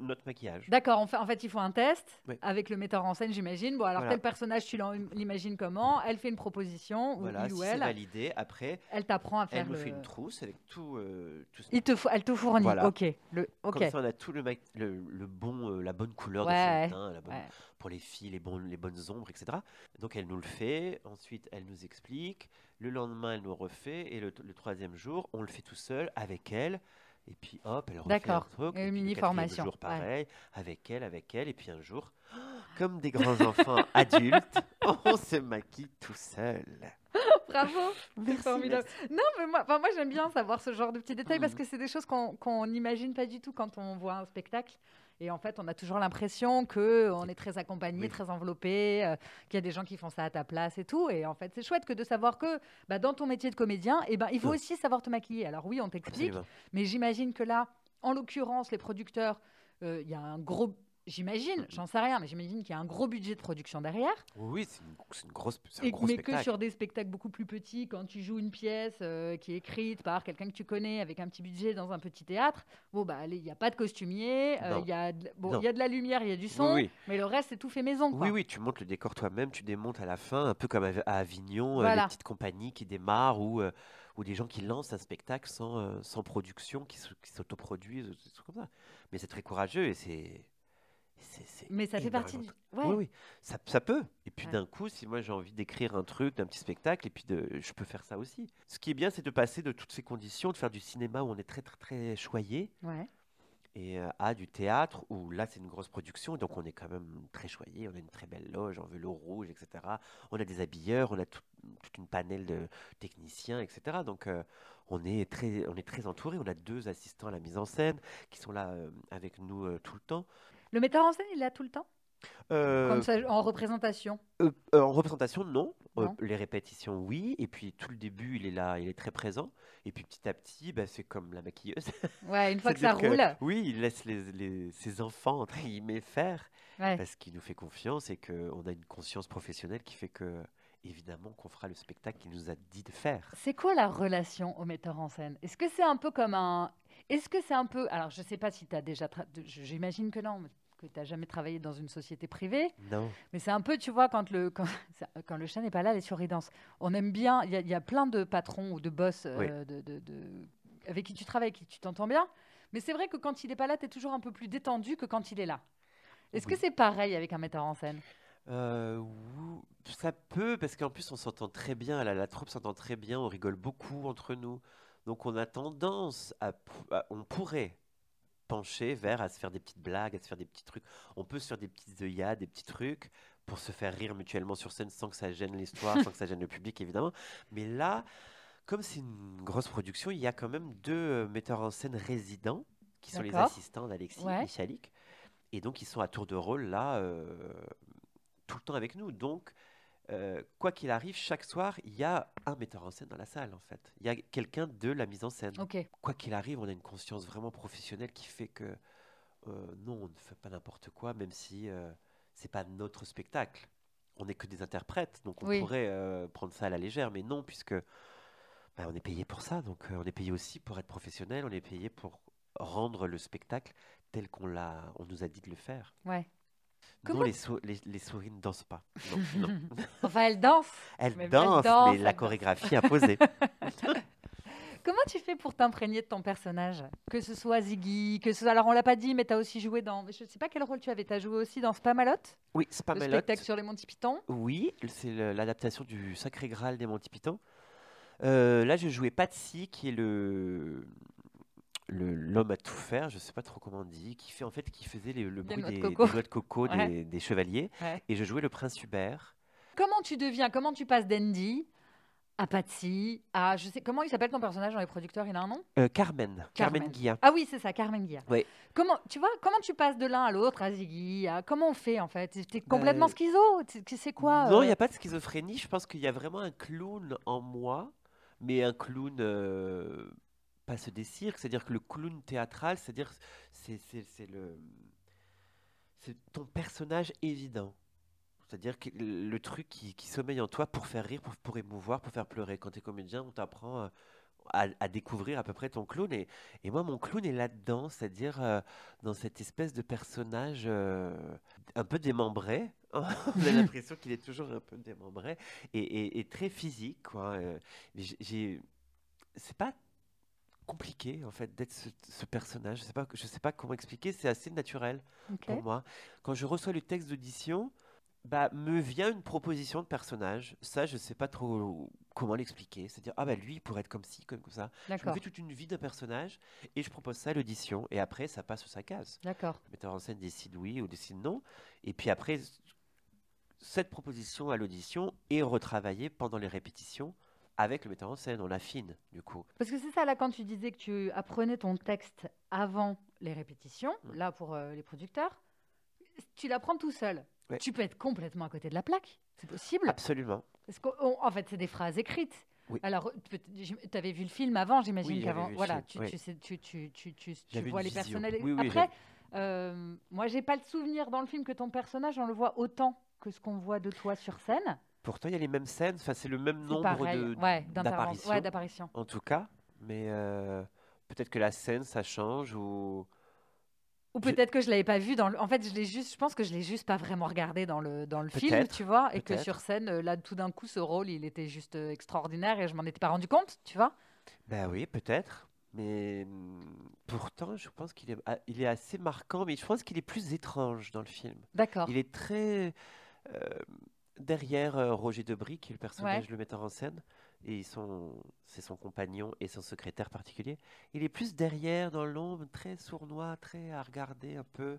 notre maquillage.
D'accord, en fait, en fait, il faut un test avec le metteur en scène, j'imagine. Bon, alors
Voilà.
tel personnage, tu l'imagines comment? Elle fait une proposition, ou
Voilà,
il
si
ou elle.
validé, après,
Elle t'apprend à faire
elle me
le.
fait une trousse avec tout, euh, tout ce
Il te Elle te fournit.
Voilà.
Ok. Le...
Comme ça, on a tout le, ma- le, le bon, euh, la bonne couleur
Ouais,
de fond
ouais,
de teint, la bonne-
Ouais.
pour les filles, les, bons, les bonnes ombres, etc. Donc elle nous le fait, ensuite elle nous explique, le lendemain elle nous refait, et le, le troisième jour, on le fait tout seul avec elle. Et puis hop, elle refait un truc.
Une mini formation,
jour,
ouais.
pareil, avec elle, avec elle. Et puis un jour, comme des grands enfants adultes, on se maquille tout seul.
Bravo. C'est
Merci,
formidable. Non, mais moi, enfin, moi j'aime bien savoir ce genre de petits détails parce
Mhm.
que c'est des choses qu'on qu'on n'imagine pas du tout quand on voit un spectacle. Et en fait, on a toujours l'impression que on est très accompagné,
Oui.
très enveloppé, euh, qu'il y a des gens qui font ça à ta place et tout. Et en fait, c'est chouette que de savoir que bah, dans ton métier de comédien, eh ben, il faut
Oui.
aussi savoir te maquiller. Alors oui, on t'explique, mais j'imagine que là, en l'occurrence, les producteurs, euh, il y a un gros... J'imagine, j'en sais rien, mais j'imagine qu'il y a un gros budget de production derrière.
Oui, c'est une, c'est une grosse, c'est un
Et-
gros
mais
spectacle.
que sur des spectacles beaucoup plus petits, quand tu joues une pièce euh, qui est écrite par quelqu'un que tu connais avec un petit budget dans un petit théâtre, bon bah il n'y a pas de costumier, euh, il y a de, bon, y a de la lumière, il y a du son,
Oui, oui.
mais le reste c'est tout fait maison quoi.
Oui, oui, tu montes le décor toi-même, tu démontes à la fin, un peu comme à à Avignon, euh,
Voilà.
les petites compagnies qui démarrent ou, euh, ou des gens qui lancent un spectacle sans, euh, sans production, qui qui s'autoproduisent, des trucs comme ça. Mais c'est très courageux et c'est.
Mais ça fait partie du... ouais.
Oui, oui, ça, ça peut. Et puis
Ouais.
d'un coup, si moi j'ai envie d'écrire un truc, d'un petit spectacle, et puis de, je peux faire ça aussi. Ce qui est bien, c'est de passer de toutes ces conditions, de faire du cinéma où on est très, très, très choyé,
Ouais.
et euh, à du théâtre où là c'est une grosse production donc on est quand même très choyé, on a une très belle loge en velours rouge, etc. On a des habilleurs, on a tout- toute une panel de techniciens, etc. Donc euh, on est très, on est très entouré. On a deux assistants à la mise en scène qui sont là euh, avec nous euh, tout le temps.
Le metteur en scène, il est là tout le temps?
Euh,
Comme ça, en représentation?
euh, euh, en représentation, non.
Non.
les répétitions, oui. Et puis tout le début, il est là, il est très présent. Et puis petit à petit, bah, c'est comme la maquilleuse.
Ouais, une fois que ça
que,
roule.
oui, il laisse les, les- ses enfants, entre guillemets, faire.
Ouais.
parce qu'il nous fait confiance et qu'on a une conscience professionnelle qui fait que, évidemment, qu'on fera le spectacle qu'il nous a dit de faire.
C'est quoi la relation au metteur en scène? Est-ce que c'est un peu comme un... Est-ce que c'est un peu... Alors, je sais pas si tu as déjà... J'imagine que non, que tu n'as jamais travaillé dans une société privée.
Non.
Mais c'est un peu, tu vois, quand le, quand, le chat n'est pas là, les souris dansent. On aime bien, il y, a- il y a plein de patrons ou de boss euh,
Oui.
de, de- de- avec qui tu travailles, avec qui tu t'entends bien. Mais c'est vrai que quand il n'est pas là, tu es toujours un peu plus détendu que quand il est là. Est-ce que c'est pareil avec un metteur en scène?
Euh, ça peut, parce qu'en plus, on s'entend très bien. La, la troupe s'entend très bien. On rigole beaucoup entre nous. Donc, on a tendance à- on pourrait pencher vers à se faire des petites blagues, à se faire des petits trucs. On peut se faire des petites œillades, des petits trucs pour se faire rire mutuellement sur scène sans que ça gêne l'histoire, sans que ça gêne le public, évidemment. Mais là, comme c'est une grosse production, il y a quand même deux euh, metteurs en scène résidents qui sont les assistants d'Alexis
Ouais.
Michalik. Et donc, ils sont à tour de rôle là, euh, tout le temps avec nous. Donc, euh, quoi qu'il arrive, chaque soir, il y a un metteur en scène dans la salle, en fait. Il y a quelqu'un de la mise en scène. Quoi qu'il arrive, on a une conscience vraiment professionnelle qui fait que euh, non, on ne fait pas n'importe quoi, même si euh, c'est pas notre spectacle. On n'est que des interprètes, donc on
Oui.
pourrait euh, prendre ça à la légère, mais non, puisque bah, on est payé pour ça. Donc on est payé aussi pour être professionnel, on est payé pour rendre le spectacle tel qu'on l'a, on nous a dit de le faire.
Ouais.
Non, les, sou- les, les souris ne dansent pas. Non, non.
Enfin.
Elles
Mais elles
dansent,
dansent,
mais la
dansent.
chorégraphie a posé.
Comment tu fais pour t'imprégner de ton personnage? Que ce soit Ziggy, que ce soit... Alors, on l'a pas dit, mais tu as aussi joué dans... Je sais pas quel rôle tu avais. Tu as joué aussi dans Spamalot,
Oui,
le
Spamalot.
spectacle sur les Monty Python?
Oui, c'est le- l'adaptation du Sacré Graal des Monty Python. Euh, là, je jouais Patsy, qui est le le- l'homme à tout faire, je sais pas trop comment on dit, qui fait en fait qui faisait les- le
Des
bruit
noix de
des,
coco.
des noix de coco
Ouais.
des, des chevaliers,
Ouais.
et je jouais le prince Hubert.
Comment tu deviens Comment tu passes d'Andy à Patsy à... Je sais... Comment il s'appelle ton personnage dans les producteurs Il a un nom?
Euh, Carmen, Carmen. Guilla.
Ah oui, c'est ça, Carmen Guilla.
Oui.
Comment, tu vois, comment tu passes de l'un à l'autre, à Ziggy à... Comment on fait en fait? T'es complètement
Bah,
schizo C'est- C'est quoi
Non, il
euh,
n'y a pas de schizophrénie. Je pense qu'il y a vraiment un clown en moi, mais un clown euh, pas ceux des cirques, c'est-à-dire que le clown théâtral, c'est-à-dire c'est le c'est ton personnage évident. C'est-à-dire que le truc qui, qui sommeille en toi pour faire rire, pour, pour émouvoir, pour faire pleurer. Quand tu es comédien, on t'apprend à, à- découvrir à peu près ton clown. Et, et moi, mon clown est là-dedans, c'est-à-dire euh, dans cette espèce de personnage euh, un peu démembré. On a l'impression qu'il est toujours un peu démembré et, et- et très physique. Quoi. Euh, j'ai- C'est pas compliqué en fait d'être ce, ce personnage. Je sais pas, je sais pas comment expliquer. C'est assez naturel pour moi. Quand je reçois le texte d'audition, bah, me vient une proposition de personnage. Ça, je sais pas trop comment l'expliquer. C'est-à-dire, ah bah lui, il pourrait être comme ci, comme ça. Je me fais toute une vie d'un personnage et je propose ça à l'audition. Et après, ça passe ou ça casse.
d'accord.
Le metteur en scène décide oui ou décide non. Et puis après, cette proposition à l'audition est retravaillée pendant les répétitions avec le metteur en scène. On l'affine, du coup.
Parce que c'est ça, là, quand tu disais que tu apprenais ton texte avant les répétitions,
Mm.
là, pour euh, les producteurs, tu l'apprends tout seul.
Ouais.
Tu peux être complètement à côté de la plaque. C'est possible.
Absolument.
Parce qu'en en fait, c'est des phrases écrites.
Oui.
Alors, tu avais vu le film avant, j'imagine
Oui,
qu'avant, voilà, tu,
oui.
tu sais, tu, vois les
vision. oui,
Après, euh, moi, j'ai pas le souvenir dans le film que ton personnage, on le voit autant que ce qu'on voit de toi sur scène.
Pourtant, il y a les mêmes scènes. Enfin, c'est le même nombre
ouais,
d'apparitions.
ouais,
en tout cas. Mais euh, peut-être que la scène, ça change ou.
Ou peut-être que je l'avais pas vu dans le. En fait, je l'ai juste. Je pense que je l'ai juste pas vraiment regardé dans le dans le film, tu vois, et que sur scène, euh, là, tout d'un coup, ce rôle, il était juste euh, extraordinaire et je m'en étais pas rendu compte, tu vois.
Ben oui, peut-être. Mais hum, pourtant, je pense qu'il est, ah, il est assez marquant, mais je pense qu'il est plus étrange dans le film.
D'accord.
Il est très euh, derrière euh, Roger Debris, qui est le personnage, le metteur en scène, et son, c'est son compagnon et son secrétaire particulier. Il est plus derrière, dans l'ombre, très sournois, très à regarder un peu,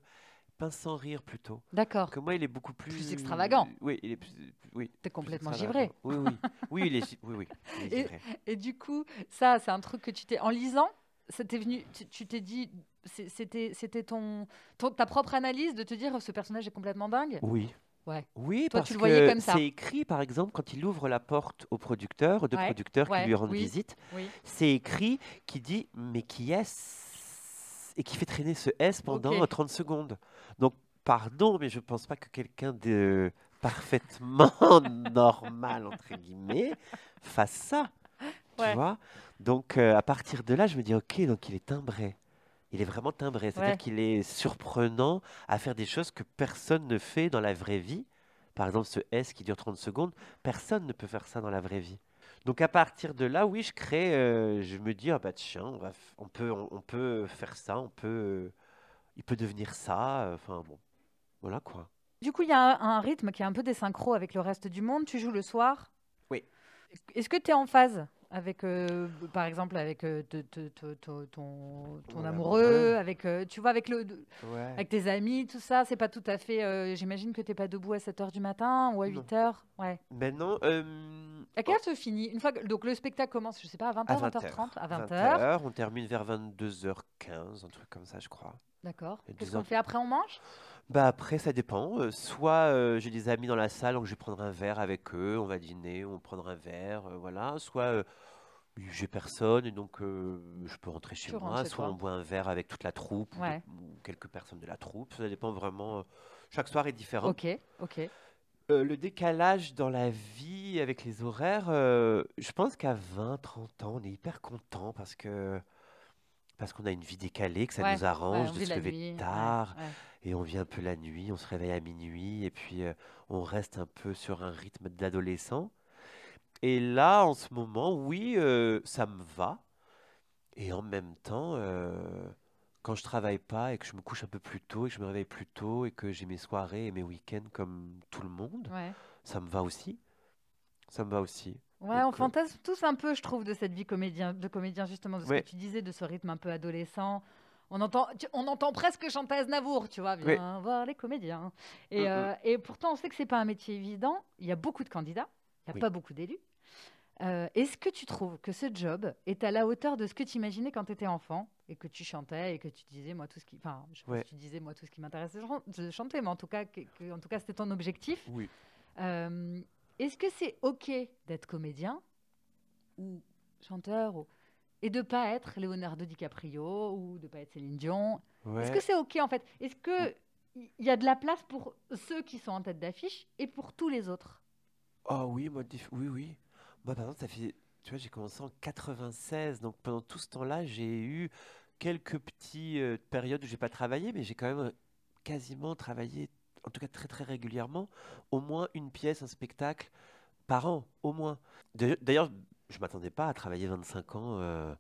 pince sans rire plutôt.
D'accord.
Que moi, il est beaucoup plus
Plus extravagant.
Oui, il est plus, oui,
T'es complètement givré.
Oui, oui, oui, il est, gi- oui, oui, il est
Et-
givré.
Et du coup, ça, c'est un truc que tu t'es. En lisant, ça t'est venu. Tu t'es dit. C'était c'était ton, ton- ta propre analyse de te dire ce personnage est complètement dingue?
Oui.
Ouais.
Oui,
Toi,
parce
tu le voyais
que
comme ça.
c'est écrit, par exemple, quand il ouvre la porte au producteur, aux deux
Ouais,
producteurs
ouais,
qui lui rendent
oui.
visite,
Oui.
c'est écrit qui dit mais qui est-ce? Et qui fait traîner ce S pendant
Ok.
30 secondes. Donc, pardon, mais je pense pas que quelqu'un de parfaitement normal, entre guillemets, fasse ça. Tu
Ouais.
vois? Donc, euh, à partir de là, je me dis, ok, donc il est timbré. Il est vraiment timbré. C'est-à-dire
Ouais.
qu'il est surprenant à faire des choses que personne ne fait dans la vraie vie. Par exemple, ce S qui dure 30 secondes, personne ne peut faire ça dans la vraie vie. Donc à partir de là, oui, je crée, euh, je me dis, ah bah tiens, on, va f- on, peut, on, on peut faire ça, on peut, euh, il peut devenir ça, euh, enfin bon, voilà quoi.
Du coup, il y a un, un rythme qui est un peu désynchro avec le reste du monde. Tu joues le soir?
Oui.
Est-ce que tu es en phase? Avec, euh, par exemple, avec euh, te- te- te- ton, ton amoureux, avec, euh, tu vois, avec, le,
Ouais.
avec tes amis, tout ça C'est pas tout à fait. euh, J'imagine que t'es pas debout à 7 h du matin ou à
Non.
8 h. Ouais.
Maintenant, euh,
À quelle heure se finit? Une fois que, Donc le spectacle commence, je sais pas, à 20h,
à
20h30 À 20h.
20h, on termine vers 22h15, un truc comme ça, je crois.
D'accord.
Et
Qu'est-ce
10
qu'on fait après On mange?
Bah après, ça dépend. Euh, soit euh, j'ai des amis dans la salle, donc je vais prendre un verre avec eux, on va dîner, on va prendre un verre, euh, voilà. Soit euh, j'ai personne et donc euh, je peux rentrer chez
Tu rentres
moi,
chez
soit
toi.
on boit un verre avec toute la troupe ou,
Ouais.
de- ou quelques personnes de la troupe. Ça dépend vraiment. euh, chaque soir est différent.
Ok, ok.
Euh, le décalage dans la vie avec les horaires, euh, je pense qu'à 20, 30 ans, on est hyper content parce que parce qu'on a une vie décalée, que ça
Ouais,
nous
ouais,
arrange
on
de
vit
se
la
lever
nuit, ouais,
tard
ouais.
Et on vient un peu la nuit, on se réveille à minuit et puis euh, on reste un peu sur un rythme d'adolescent. Et là, en ce moment, oui, euh, ça me va. Et en même temps, euh, quand je travaille pas et que je me couche un peu plus tôt et que je me réveille plus tôt et que j'ai mes soirées et mes week-ends comme tout le monde,
Ouais.
ça me va aussi. Ça me va aussi.
Ouais, on
Donc,
fantasme tous un peu, je trouve, de cette vie comédien, de comédien, justement, de ce
Ouais.
que tu disais, de ce rythme un peu adolescent. On entend, tu- on entend presque chanter Aznavour, tu vois, viens voir les comédiens. Et,
Mm, mm.
euh, et pourtant, on sait que c'est pas un métier évident. Il y a beaucoup de candidats, il n'y a
Oui.
pas beaucoup d'élus. Euh, Est-ce que tu trouves que ce job est à la hauteur de ce que tu imaginais quand tu étais enfant et que tu chantais et que tu disais, moi, tout ce qui. Enfin, je
Ouais.
tu disais, moi, tout ce qui chan- de chanter, mais en tout cas, que, que- en tout cas c'était ton objectif.
Oui.
Euh, Est-ce que c'est OK d'être comédien ou chanteur ou- et de pas être Leonardo DiCaprio ou de pas être Céline Dion. Est-ce que c'est OK en fait? Est-ce que il y a de la place pour ceux qui sont en tête d'affiche et pour tous les autres?
Oh oui, moi, oui, oui. Moi, par exemple, ça fait, tu vois, j'ai commencé en 96, donc pendant tout ce temps-là, j'ai eu quelques petites euh, périodes où j'ai pas travaillé, mais j'ai quand même quasiment travaillé, en tout cas très très régulièrement, au moins une pièce, un spectacle par an, au moins. D'ailleurs, je m'attendais pas à travailler 25 ans euh,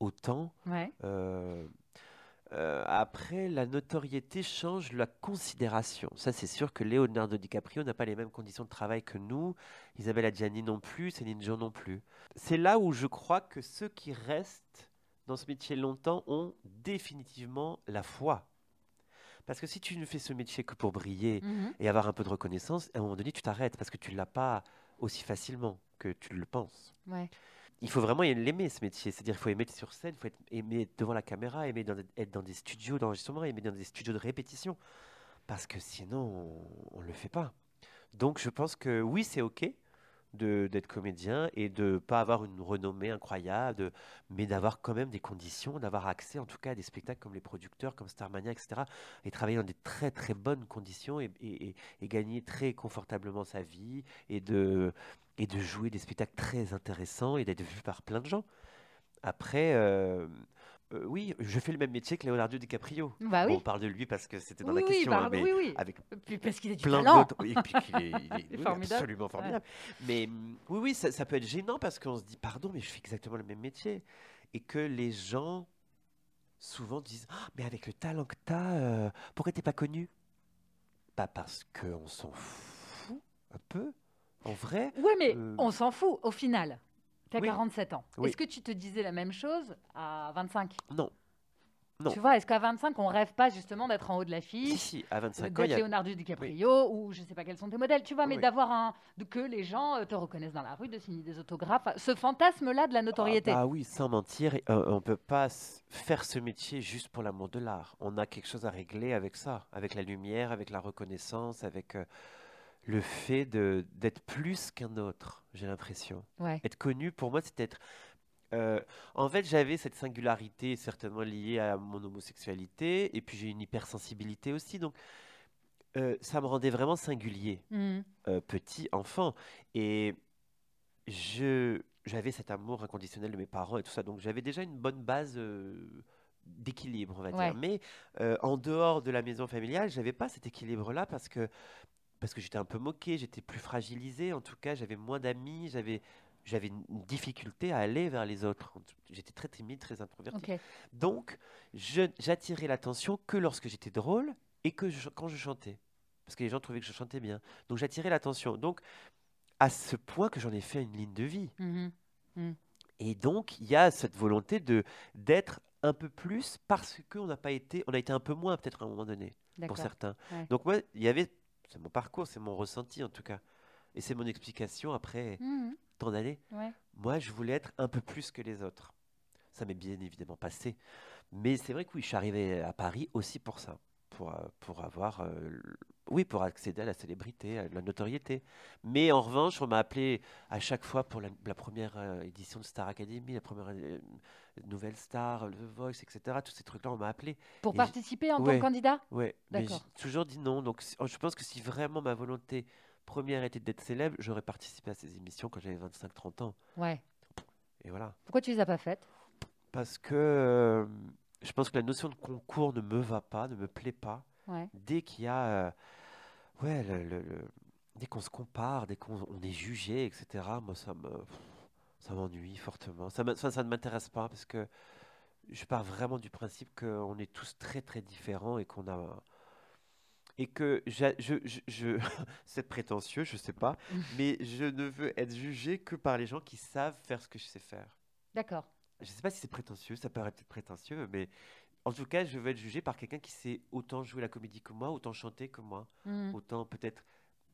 autant.
Ouais.
Euh, euh, après, la notoriété change la considération. Ça, c'est sûr que Leonardo DiCaprio n'a pas les mêmes conditions de travail que nous, Isabelle Adjani non plus, Céline Dion non plus. C'est là où je crois que ceux qui restent dans ce métier longtemps ont définitivement la foi. Parce que si tu ne fais ce métier que pour briller
Mhm.
et avoir un peu de reconnaissance, à un moment donné, tu t'arrêtes parce que tu ne l'as pas aussi facilement que tu le penses
Ouais.
il faut vraiment l'aimer ce métier. C'est-à-dire qu'il faut aimer être sur scène, il faut être, aimer être devant la caméra, aimer dans- être dans des studios d'enregistrement, aimer dans des studios de répétition. Parce que sinon, on ne le fait pas. Donc je pense que oui, c'est OK d'être comédien et de pas avoir une renommée incroyable, mais d'avoir quand même des conditions, d'avoir accès en tout cas à des spectacles comme les producteurs, comme Starmania, etc. Et travailler dans des très très bonnes conditions et- et gagner très confortablement sa vie et de, et de jouer des spectacles très intéressants et d'être vu par plein de gens. Après, euh, euh, oui, je fais le même métier que Leonardo DiCaprio.
Bah
Bon,
oui.
on parle de lui parce que c'était dans
oui,
la
oui,
question, hein,
pardon,
mais
oui, oui.
avec
Puis parce qu'il est du
plein
talent.
Et puis qu'il est, il est- oui,
formidable.
absolument formidable. Mais hum, oui, oui, ça, ça peut être gênant parce qu'on se dit, pardon, mais je fais exactement le même métier. Et que les gens, souvent, disent, Ah, mais avec le talent que tu as, pourquoi t'es pas connu? Pas parce qu'on s'en fout un peu, en vrai.
Ouais, mais
Euh,
on s'en fout au final. Tu as
Oui.
47 ans.
Oui.
Est-ce que tu te disais la même chose à 25
Non. Non.
Tu vois, est-ce qu'à 25, on rêve pas justement d'être en haut de
Si,
l'affiche
si, à 25 ans,
d'être. Leonardo DiCaprio ou je sais pas quels sont tes modèles, tu vois, mais
Oui.
d'avoir un que les gens euh, te reconnaissent dans la rue, de signer des autographes, ce fantasme-là de la notoriété.
Ah, bah oui, sans mentir, euh, on peut pas faire ce métier juste pour l'amour de l'art. On a quelque chose à régler avec ça, avec la lumière, avec la reconnaissance, avec euh, le fait de d'être plus qu'un autre, j'ai l'impression.
Ouais.
Être connu, pour moi, c'est être... euh, en fait, j'avais cette singularité certainement liée à mon homosexualité, et puis j'ai une hypersensibilité aussi, donc euh, ça me rendait vraiment singulier
Mhm.
euh, petit enfant. Et je j'avais cet amour inconditionnel de mes parents et tout ça. Donc j'avais déjà une bonne base d'équilibre, on va
Ouais.
dire. Mais euh, en dehors de la maison familiale, j'avais pas cet équilibre-là parce que parce que j'étais un peu moqué, j'étais plus fragilisé. En tout cas, j'avais moins d'amis, j'avais j'avais une difficulté à aller vers les autres. J'étais très timide, très introverti. Donc, j'attirais l'attention que lorsque j'étais drôle et que je- quand je chantais. Parce que les gens trouvaient que je chantais bien. Donc, j'attirais l'attention. Donc, à ce point que j'en ai fait une ligne de vie.
Mhm.
Et donc, il y a cette volonté de d'être un peu plus parce qu'on n'a pas été, on a été un peu moins peut-être à un moment donné pour certains.
Ouais.
Donc moi, il y avait, c'est mon parcours, c'est mon ressenti en tout cas, et c'est mon explication après
Mhm.
tant d'années.
Ouais.
Moi, je voulais être un peu plus que les autres. Ça m'est bien évidemment passé. Mais c'est vrai que oui, je suis arrivé à Paris aussi pour ça. Pour, euh, pour avoir. euh, oui, pour accéder à la célébrité, à la notoriété. Mais en revanche, on m'a appelé à chaque fois pour la, la première euh, édition de Star Academy, la première euh, Nouvelle Star, The Voice, etc. Tous ces trucs-là, on m'a appelé.
Pour
Et
participer en tant que candidat?
Ouais, mais j'ai toujours dit non. Donc si- je pense que si vraiment ma volonté première était d'être célèbre, j'aurais participé à ces émissions quand j'avais 25-30 ans.
Ouais.
Et voilà.
Pourquoi tu les as pas faites?
Parce que euh, je pense que la notion de concours ne me va pas, ne me plaît pas.
Ouais.
Dès qu'il y a. euh, ouais, le- le- le- dès qu'on se compare, dès qu'on on est jugé, etc., moi, ça me. Ça m'ennuie fortement. Ça, me- ça ne m'intéresse pas parce que je pars vraiment du principe qu'on est tous très très différents et qu'on a et que je, je, je, je- c'est prétentieux, je sais pas, mais je ne veux être jugé que par les gens qui savent faire ce que je sais faire.
D'accord.
Je sais pas si c'est prétentieux, ça paraît peut-être prétentieux, mais en tout cas, je veux être jugé par quelqu'un qui sait autant jouer la comédie que moi, autant chanter que moi,
Mhm.
autant peut-être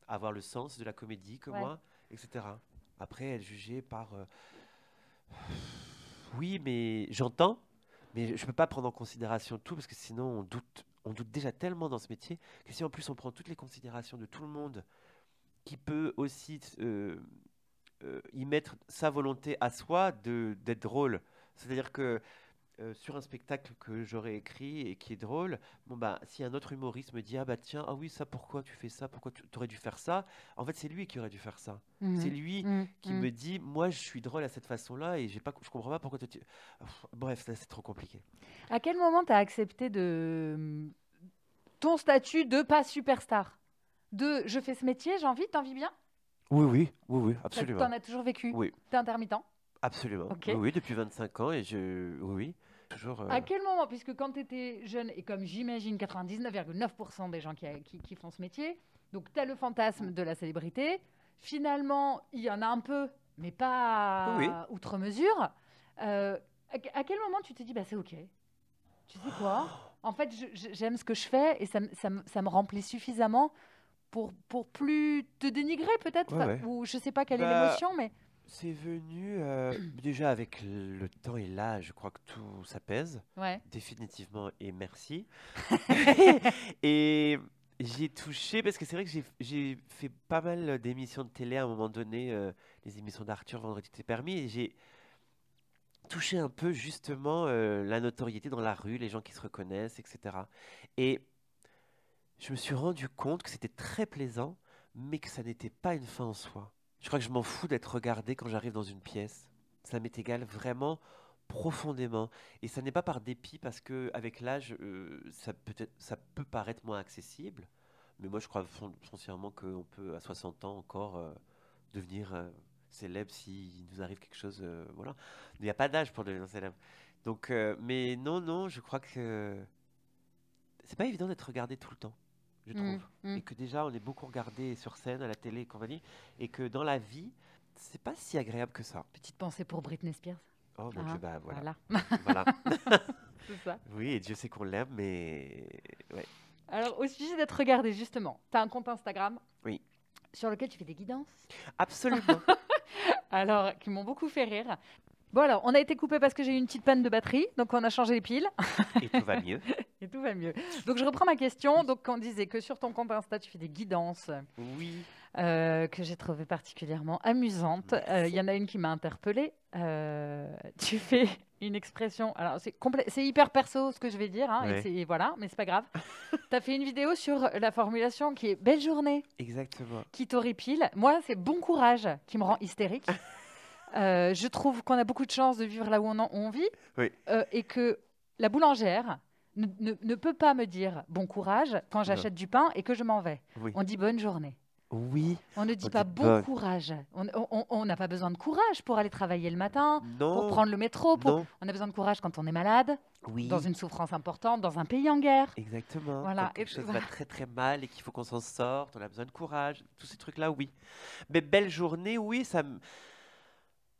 avoir le sens de la comédie que
Ouais.
moi, etc. Après, être jugé par... euh, Oui, mais j'entends, mais je peux pas prendre en considération tout, parce que sinon on doute, on doute déjà tellement dans ce métier, que si en plus on prend toutes les considérations de tout le monde, qui peut aussi euh, euh, y mettre sa volonté à soi de d'être drôle. C'est-à-dire que euh, sur un spectacle que j'aurais écrit et qui est drôle, bon bah si un autre humoriste me dit ah bah tiens ah oui ça pourquoi tu fais ça? Pourquoi tu aurais dû faire ça? En fait c'est lui qui aurait dû faire ça.
Mhm.
c'est lui
Mhm.
qui
Mhm.
me dit moi je suis drôle à cette façon-là et j'ai pas je comprends pas pourquoi tu bref ça, c'est trop compliqué.
À quel moment tu as accepté de ton statut de pas superstar? De je fais ce métier, j'ai envie, t'en vis bien?
Oui oui oui oui absolument.
T'en as toujours vécu?
Oui.
T'es intermittent?
Absolument. Oui, oui depuis 25 ans et je oui toujours euh,
À quel moment, puisque quand tu étais jeune, et comme j'imagine 99,9% des gens qui, qui- qui font ce métier, donc tu as le fantasme de la célébrité, finalement, il y en a un peu, mais pas
Oui.
outre mesure. Euh, à, à quel moment tu t'es dit, bah, c'est OK Tu sais quoi? En fait, j'aime ce que je fais et ça, me- ça me- ça me remplit suffisamment pour, pour plus te dénigrer, peut-être?
Ouais,
enfin,
ouais.
Ou je sais pas quelle est
Bah,
l'émotion, mais.
C'est venu euh, déjà avec le temps et l'âge je crois que tout ça pèse
Ouais.
définitivement et merci. et j'ai touché, parce que c'est vrai que j'ai- fait pas mal d'émissions de télé à un moment donné, euh, les émissions d'Arthur, Vendredi t'es permis, et j'ai touché un peu justement euh, la notoriété dans la rue, les gens qui se reconnaissent, etc. Et je me suis rendu compte que c'était très plaisant, mais que ça n'était pas une fin en soi. Je crois que je m'en fous d'être regardé quand j'arrive dans une pièce. Ça m'est égal vraiment profondément. Et ça n'est pas par dépit parce que avec l'âge, euh, ça peut paraître moins accessible. Mais moi, je crois fon- foncièrement qu'on peut, à 60 ans encore, euh, devenir euh, célèbre s'il nous arrive quelque chose. voilà. Il n'y a pas d'âge pour devenir célèbre. Donc, mais non, non, je crois que c'est pas évident d'être regardé tout le temps, je trouve.
Mm, mm.
Et que déjà, on est beaucoup regardé sur scène, à la télé et compagnie. Et que dans la vie, c'est pas si agréable que ça.
Petite pensée pour Britney Spears.
Oh mon
Ah,
Dieu, bah voilà.
Voilà,
voilà.
c'est ça.
Oui, et Dieu sait qu'on l'aime, mais ouais.
Alors, au sujet d'être regardé, justement, tu as un compte Instagram
Oui.
sur lequel tu fais des guidances,
Absolument.
alors qui m'ont beaucoup fait rire. Bon, alors, on a été coupé parce que j'ai eu une petite panne de batterie, donc on a changé les piles
et tout va mieux.
et tout va mieux. Donc, je reprends ma question. Donc, on disait que sur ton compte Insta, tu fais des guidances
Oui.
euh, que j'ai trouvées particulièrement amusantes. Euh, Il y en a une qui m'a interpellée. Euh, tu fais une expression. Alors, c'est c'est hyper perso ce que je vais dire, hein, et
Ouais.
voilà, mais c'est pas grave. tu as fait une vidéo sur la formulation qui est belle journée.
Exactement.
qui t'horripile. Moi, c'est bon courage qui me rend hystérique. Euh, je trouve qu'on a beaucoup de chance de vivre là où on, en- on vit
Oui.
euh, et que la boulangère ne, ne- ne peut pas me dire bon courage quand j'achète du pain et que je m'en vais.
Oui.
On dit bonne journée.
Oui.
On ne dit
On
pas
dit
bon
bonne.
courage. On- n'a pas besoin de courage pour aller travailler le matin,
Non.
pour prendre le métro. pour-. On a besoin de courage quand on est malade,
Oui.
dans une souffrance importante, dans un pays en guerre.
Exactement.
Voilà,
Quand quelque
et-
chose
voilà.
va très très mal et qu'il faut qu'on s'en sorte, on a besoin de courage, tous ces trucs-là, oui. Mais belle journée, oui, ça me.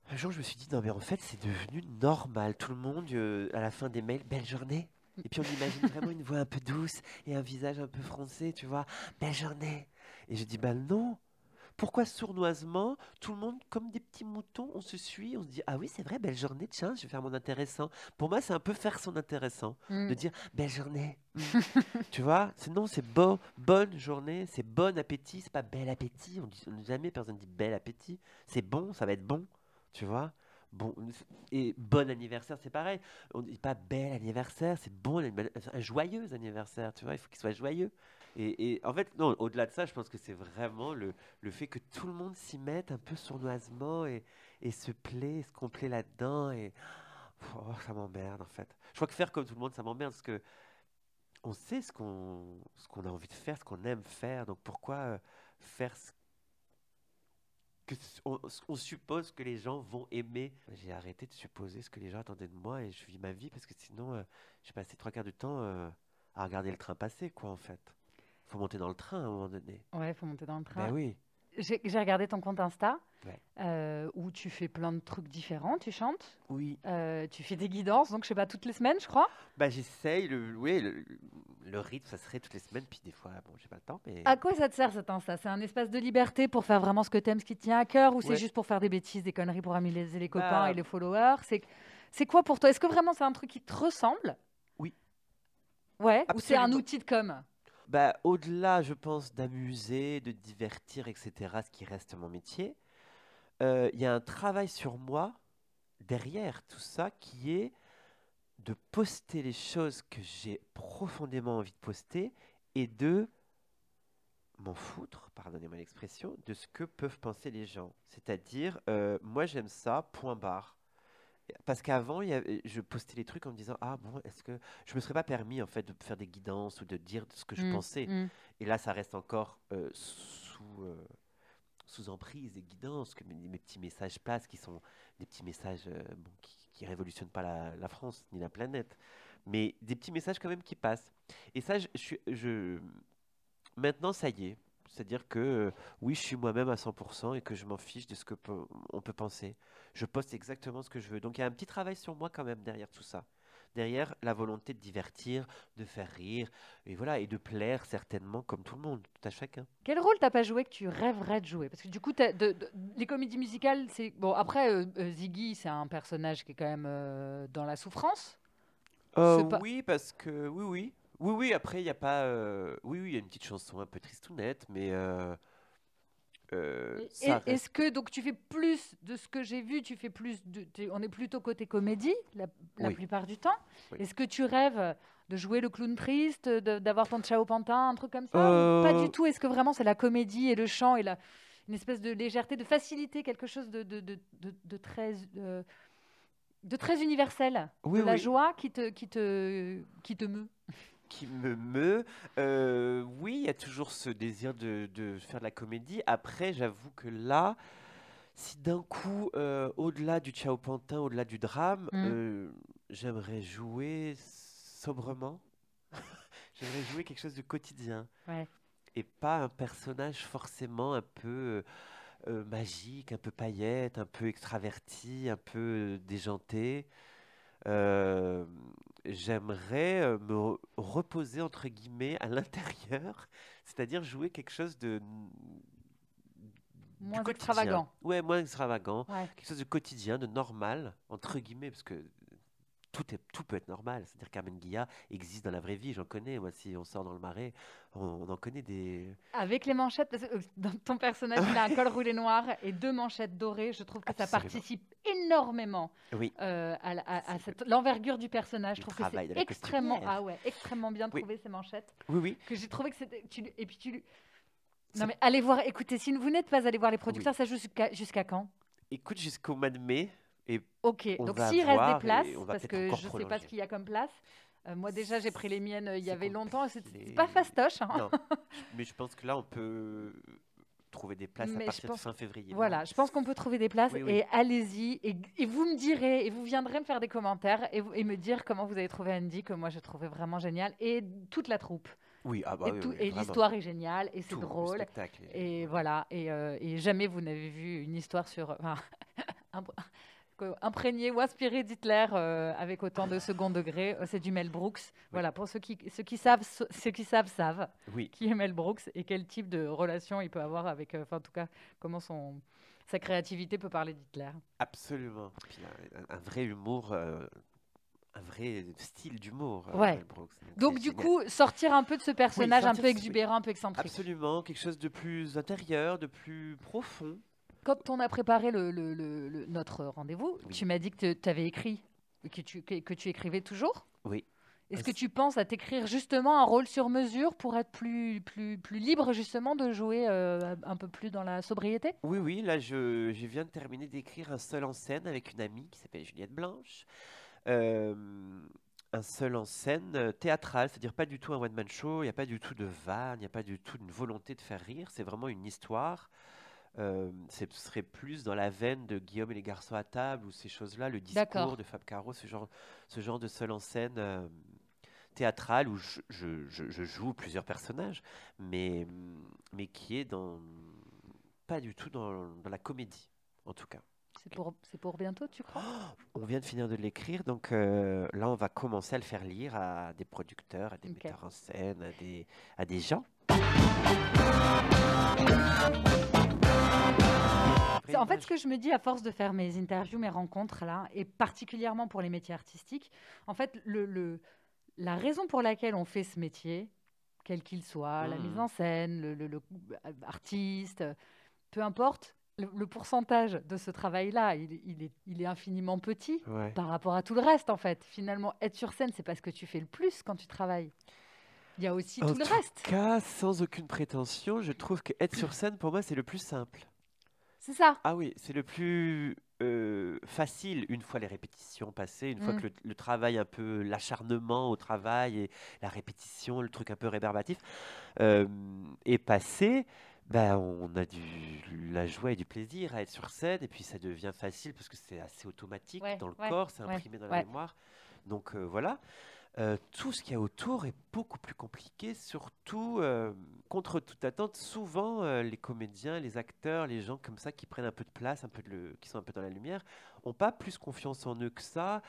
Un jour, je me suis dit, non, mais en fait, c'est devenu normal. Tout le monde, euh, à la fin des mails, belle journée. Et puis on imagine vraiment une voix un peu douce et un visage un peu froncé, tu vois. Belle journée. Et je dis, bah non. Pourquoi sournoisement, tout le monde, comme des petits moutons, on se suit, on se dit, ah oui, c'est vrai, belle journée, tiens, je vais faire mon intéressant. Pour moi, c'est un peu faire son intéressant
Mm.
de dire belle journée. Mm. tu vois Sinon, c'est beau, bonne journée, c'est bon appétit, c'est pas bel appétit. On dit on dit jamais personne dit bel appétit. C'est bon, ça va être bon. Tu vois Bon, et bon anniversaire, c'est pareil. On dit pas bel anniversaire, c'est bon, un joyeux anniversaire, tu vois, il faut qu'il soit joyeux. Et, et en fait, non, au-delà de ça, je pense que c'est vraiment le, le fait que tout le monde s'y mette un peu sournoisement et, et se plaît, se complaît là-dedans. Et oh, ça m'emmerde, en fait. Je crois que faire comme tout le monde, ça m'emmerde parce que on sait ce qu'on ce qu'on a envie de faire, ce qu'on aime faire. Donc pourquoi euh, faire ce que s- on, on suppose que les gens vont aimer. J'ai arrêté de supposer ce que les gens attendaient de moi et je vis ma vie parce que sinon, euh, j'ai passé trois quarts du temps euh, à regarder le train passer, quoi, en fait. Faut monter dans le train à un moment donné.
Ouais, faut monter dans le train.
Ben oui.
J'ai regardé ton compte Insta
Ouais.
euh, où tu fais plein de trucs différents. Tu chantes,
Oui.
euh, tu fais des guidances, donc je sais pas, toutes les semaines, je crois.
Bah, j'essaye. Le, oui, le, le rythme, ça serait toutes les semaines. Puis des fois, bon, j'ai pas le temps. Mais...
À quoi ça te sert cet Insta? C'est un espace de liberté pour faire vraiment ce que t'aimes, ce qui te tient à cœur, ou c'est juste pour faire des bêtises, des conneries pour amuser les copains
Bah.
et les followers? C'est quoi pour toi? Est-ce que vraiment c'est un truc qui te ressemble?
Oui.
Ouais. Ou c'est un
Absolument.
outil de com?
Bah, au-delà, je pense, d'amuser, de divertir, etc., ce qui reste mon métier, euh, il y a un travail sur moi derrière tout ça qui est de poster les choses que j'ai profondément envie de poster et de m'en foutre, pardonnez-moi l'expression, de ce que peuvent penser les gens. C'est-à-dire, euh, moi j'aime ça, point barre. Parce qu'avant, je postais les trucs en me disant Ah bon, est-ce que je me serais pas permis en fait de faire des guidances ou de dire ce que je
Mm,
pensais
mm.
Et là, ça reste encore euh, sous, euh, sous emprise et guidance que mes, mes petits messages passent, qui sont des petits messages euh, bon, qui, qui révolutionnent pas la, la France ni la planète, mais des petits messages quand même qui passent. Et ça, je, je- maintenant, ça y est. C'est-à-dire que euh, oui, je suis moi-même à 100% et que je m'en fiche de ce que peut- on peut penser. Je poste exactement ce que je veux. Donc il y a un petit travail sur moi quand même derrière tout ça. Derrière la volonté de divertir, de faire rire, et voilà, et de plaire certainement comme tout le monde, tout à chacun.
Quel rôle t'as pas joué que tu rêverais de jouer? Parce que du coup, t'as- de- de- les comédies musicales, c'est bon. Après, euh, euh, Ziggy, c'est un personnage qui est quand même euh, dans la souffrance.
Euh,
pas-
Oui, parce que oui, oui, oui, oui. Après, il y a pas, euh, oui, oui, il y a une petite chanson un peu tristounette, mais euh, euh,
et- Est-ce que donc tu fais plus de ce que j'ai vu Tu fais plus de, tu- on est plutôt côté comédie la, la
Oui.
plupart du temps.
Oui.
Est-ce que tu rêves de jouer le clown triste, d'avoir ton Ciao Pantin, un truc comme ça ou Pas
Euh,
du tout? Est-ce que vraiment c'est la comédie et le chant et la, une espèce de légèreté, de facilité, quelque chose de, de, de, très de, de très universel,
Oui,
de la joie qui te qui te qui te meut?
Qui me meut. Euh, oui, il y a toujours ce désir de, de faire de la comédie. Après, j'avoue que là, si d'un coup, euh, au-delà du Ciao Pantin, au-delà du drame,
Mm.
euh, j'aimerais jouer sobrement. j'aimerais jouer quelque chose de quotidien.
Ouais.
Et pas un personnage forcément un peu magique, un peu paillette, un peu extraverti, un peu déjanté. Euh, j'aimerais euh, me re- reposer entre guillemets à l'intérieur, c'est-à-dire jouer quelque chose de
Moins extravagant.
Ouais, moins extravagant,
Ouais.
quelque chose de quotidien, de normal entre guillemets, parce que tout est tout peut être normal. C'est-à-dire Carmen Guilla existe dans la vraie vie, j'en connais. Moi, si on sort dans le marais, on, on en connaît des.
Avec les manchettes, parce que euh, dans ton personnage, il a un col roulé noir et deux manchettes dorées. Je trouve que ça participe énormément
Oui.
euh, à, cette- l'envergure du personnage. Je trouve que c'est extrêmement, ah ouais, extrêmement bien
Oui.
trouvé ces manchettes.
Oui, oui.
Que j'ai trouvé que c'était. Et puis tu. Non mais allez voir, écoutez, si vous n'êtes pas allé voir les producteurs, ça joue jusqu'à jusqu'à quand?
Écoute, jusqu'au mois de mai. Et
Ok,
On
donc s'il reste des places, parce que je ne sais pas ce qu'il y a comme place. euh, moi déjà j'ai pris les miennes euh, il y
C'est
avait longtemps c'était
compliqué.
pas fastoche. hein.
non, mais je pense que là, on peut trouver des places
Mais
à
je
partir
pense-
de fin février.
Voilà, je pense qu'on peut trouver des places
Oui, oui.
et allez-y. Et, et vous me direz, et vous viendrez me faire des commentaires et, me dire comment vous avez trouvé Andy, que moi j'ai trouvé vraiment génial, et toute la troupe.
Oui, ah bah
et
oui,
et l'histoire est géniale, et c'est drôle. Et voilà, et, euh, et jamais vous n'avez vu une histoire sur. enfin, imprégné ou inspiré d'Hitler euh, avec autant de second degré. Euh, C'est du Mel Brooks. Voilà, pour ceux qui, ceux qui savent, ceux qui savent, savent
Oui,
qui est Mel Brooks et quel type de relation il peut avoir avec. euh, en tout cas, comment son, sa créativité peut parler d'Hitler.
absolument. Puis un, un vrai humour, un vrai style d'humour.
Ouais.
Mel Brooks.
Donc,
c'est
du
génial.
coup, sortir un peu de ce personnage un
sortir
peu exubérant, un peu excentrique.
Absolument, quelque chose de plus intérieur, de plus profond.
Quand on a préparé le, le- le- le- notre rendez-vous,
Oui.
tu m'as dit que tu avais écrit, que tu, que, que tu écrivais toujours.
Oui.
Est-ce que tu penses à t'écrire justement un rôle sur mesure pour être plus, plus, plus libre justement de jouer euh, un peu plus dans la sobriété?
Oui, oui, là, je, je viens de terminer d'écrire un seul en scène avec une amie qui s'appelle Juliette Blanche. Euh, un seul en scène euh, théâtral, c'est-à-dire pas du tout un one-man show, il n'y a pas du tout de vanne, il n'y a pas du tout une volonté de faire rire, c'est vraiment une histoire euh, ce serait plus dans la veine de Guillaume et les garçons à table ou ces choses-là, le discours de Fab Caro, ce genre, ce genre de seul en scène euh, théâtral où je, je- je- je joue plusieurs personnages, mais, mais qui est dans pas du tout dans, dans la comédie, en tout cas.
C'est pour, bientôt, tu crois?
On vient de finir de l'écrire, donc euh, là on va commencer à le faire lire à des producteurs, à des metteurs en scène, à des, à des gens.
En fait, ce que je me dis à force de faire mes interviews, mes rencontres là, et particulièrement pour les métiers artistiques, en fait, le, le- la raison pour laquelle on fait ce métier, quel qu'il soit, la mise en scène, le, le- le- euh, artiste, peu importe, le, pourcentage de ce travail-là, il, il est, il est infiniment petit
Ouais.
par rapport à tout le reste, en fait. Finalement, être sur scène, c'est parce que tu fais le plus quand tu travailles. Il y a aussi
En
tout le
tout
reste.
cas, sans aucune prétention, je trouve que être sur scène pour moi c'est le plus simple.
C'est ça.
Ah oui, c'est le plus euh, facile une fois les répétitions passées, une fois
Mm.
que le, le travail un peu, l'acharnement au travail et la répétition, le truc un peu rébarbatif euh, est passé. Ben, on a du, la joie et du plaisir à être sur scène et puis ça devient facile parce que c'est assez automatique
Ouais,
dans le
ouais,
corps, c'est
ouais,
imprimé dans la mémoire. Donc euh, voilà. Euh, tout ce qu'il y a autour est beaucoup plus compliqué, surtout euh, contre toute attente. Souvent, euh, les comédiens, les acteurs, les gens comme ça qui prennent un peu de place, un peu de le- qui sont un peu dans la lumière, ont pas plus confiance en eux que ça,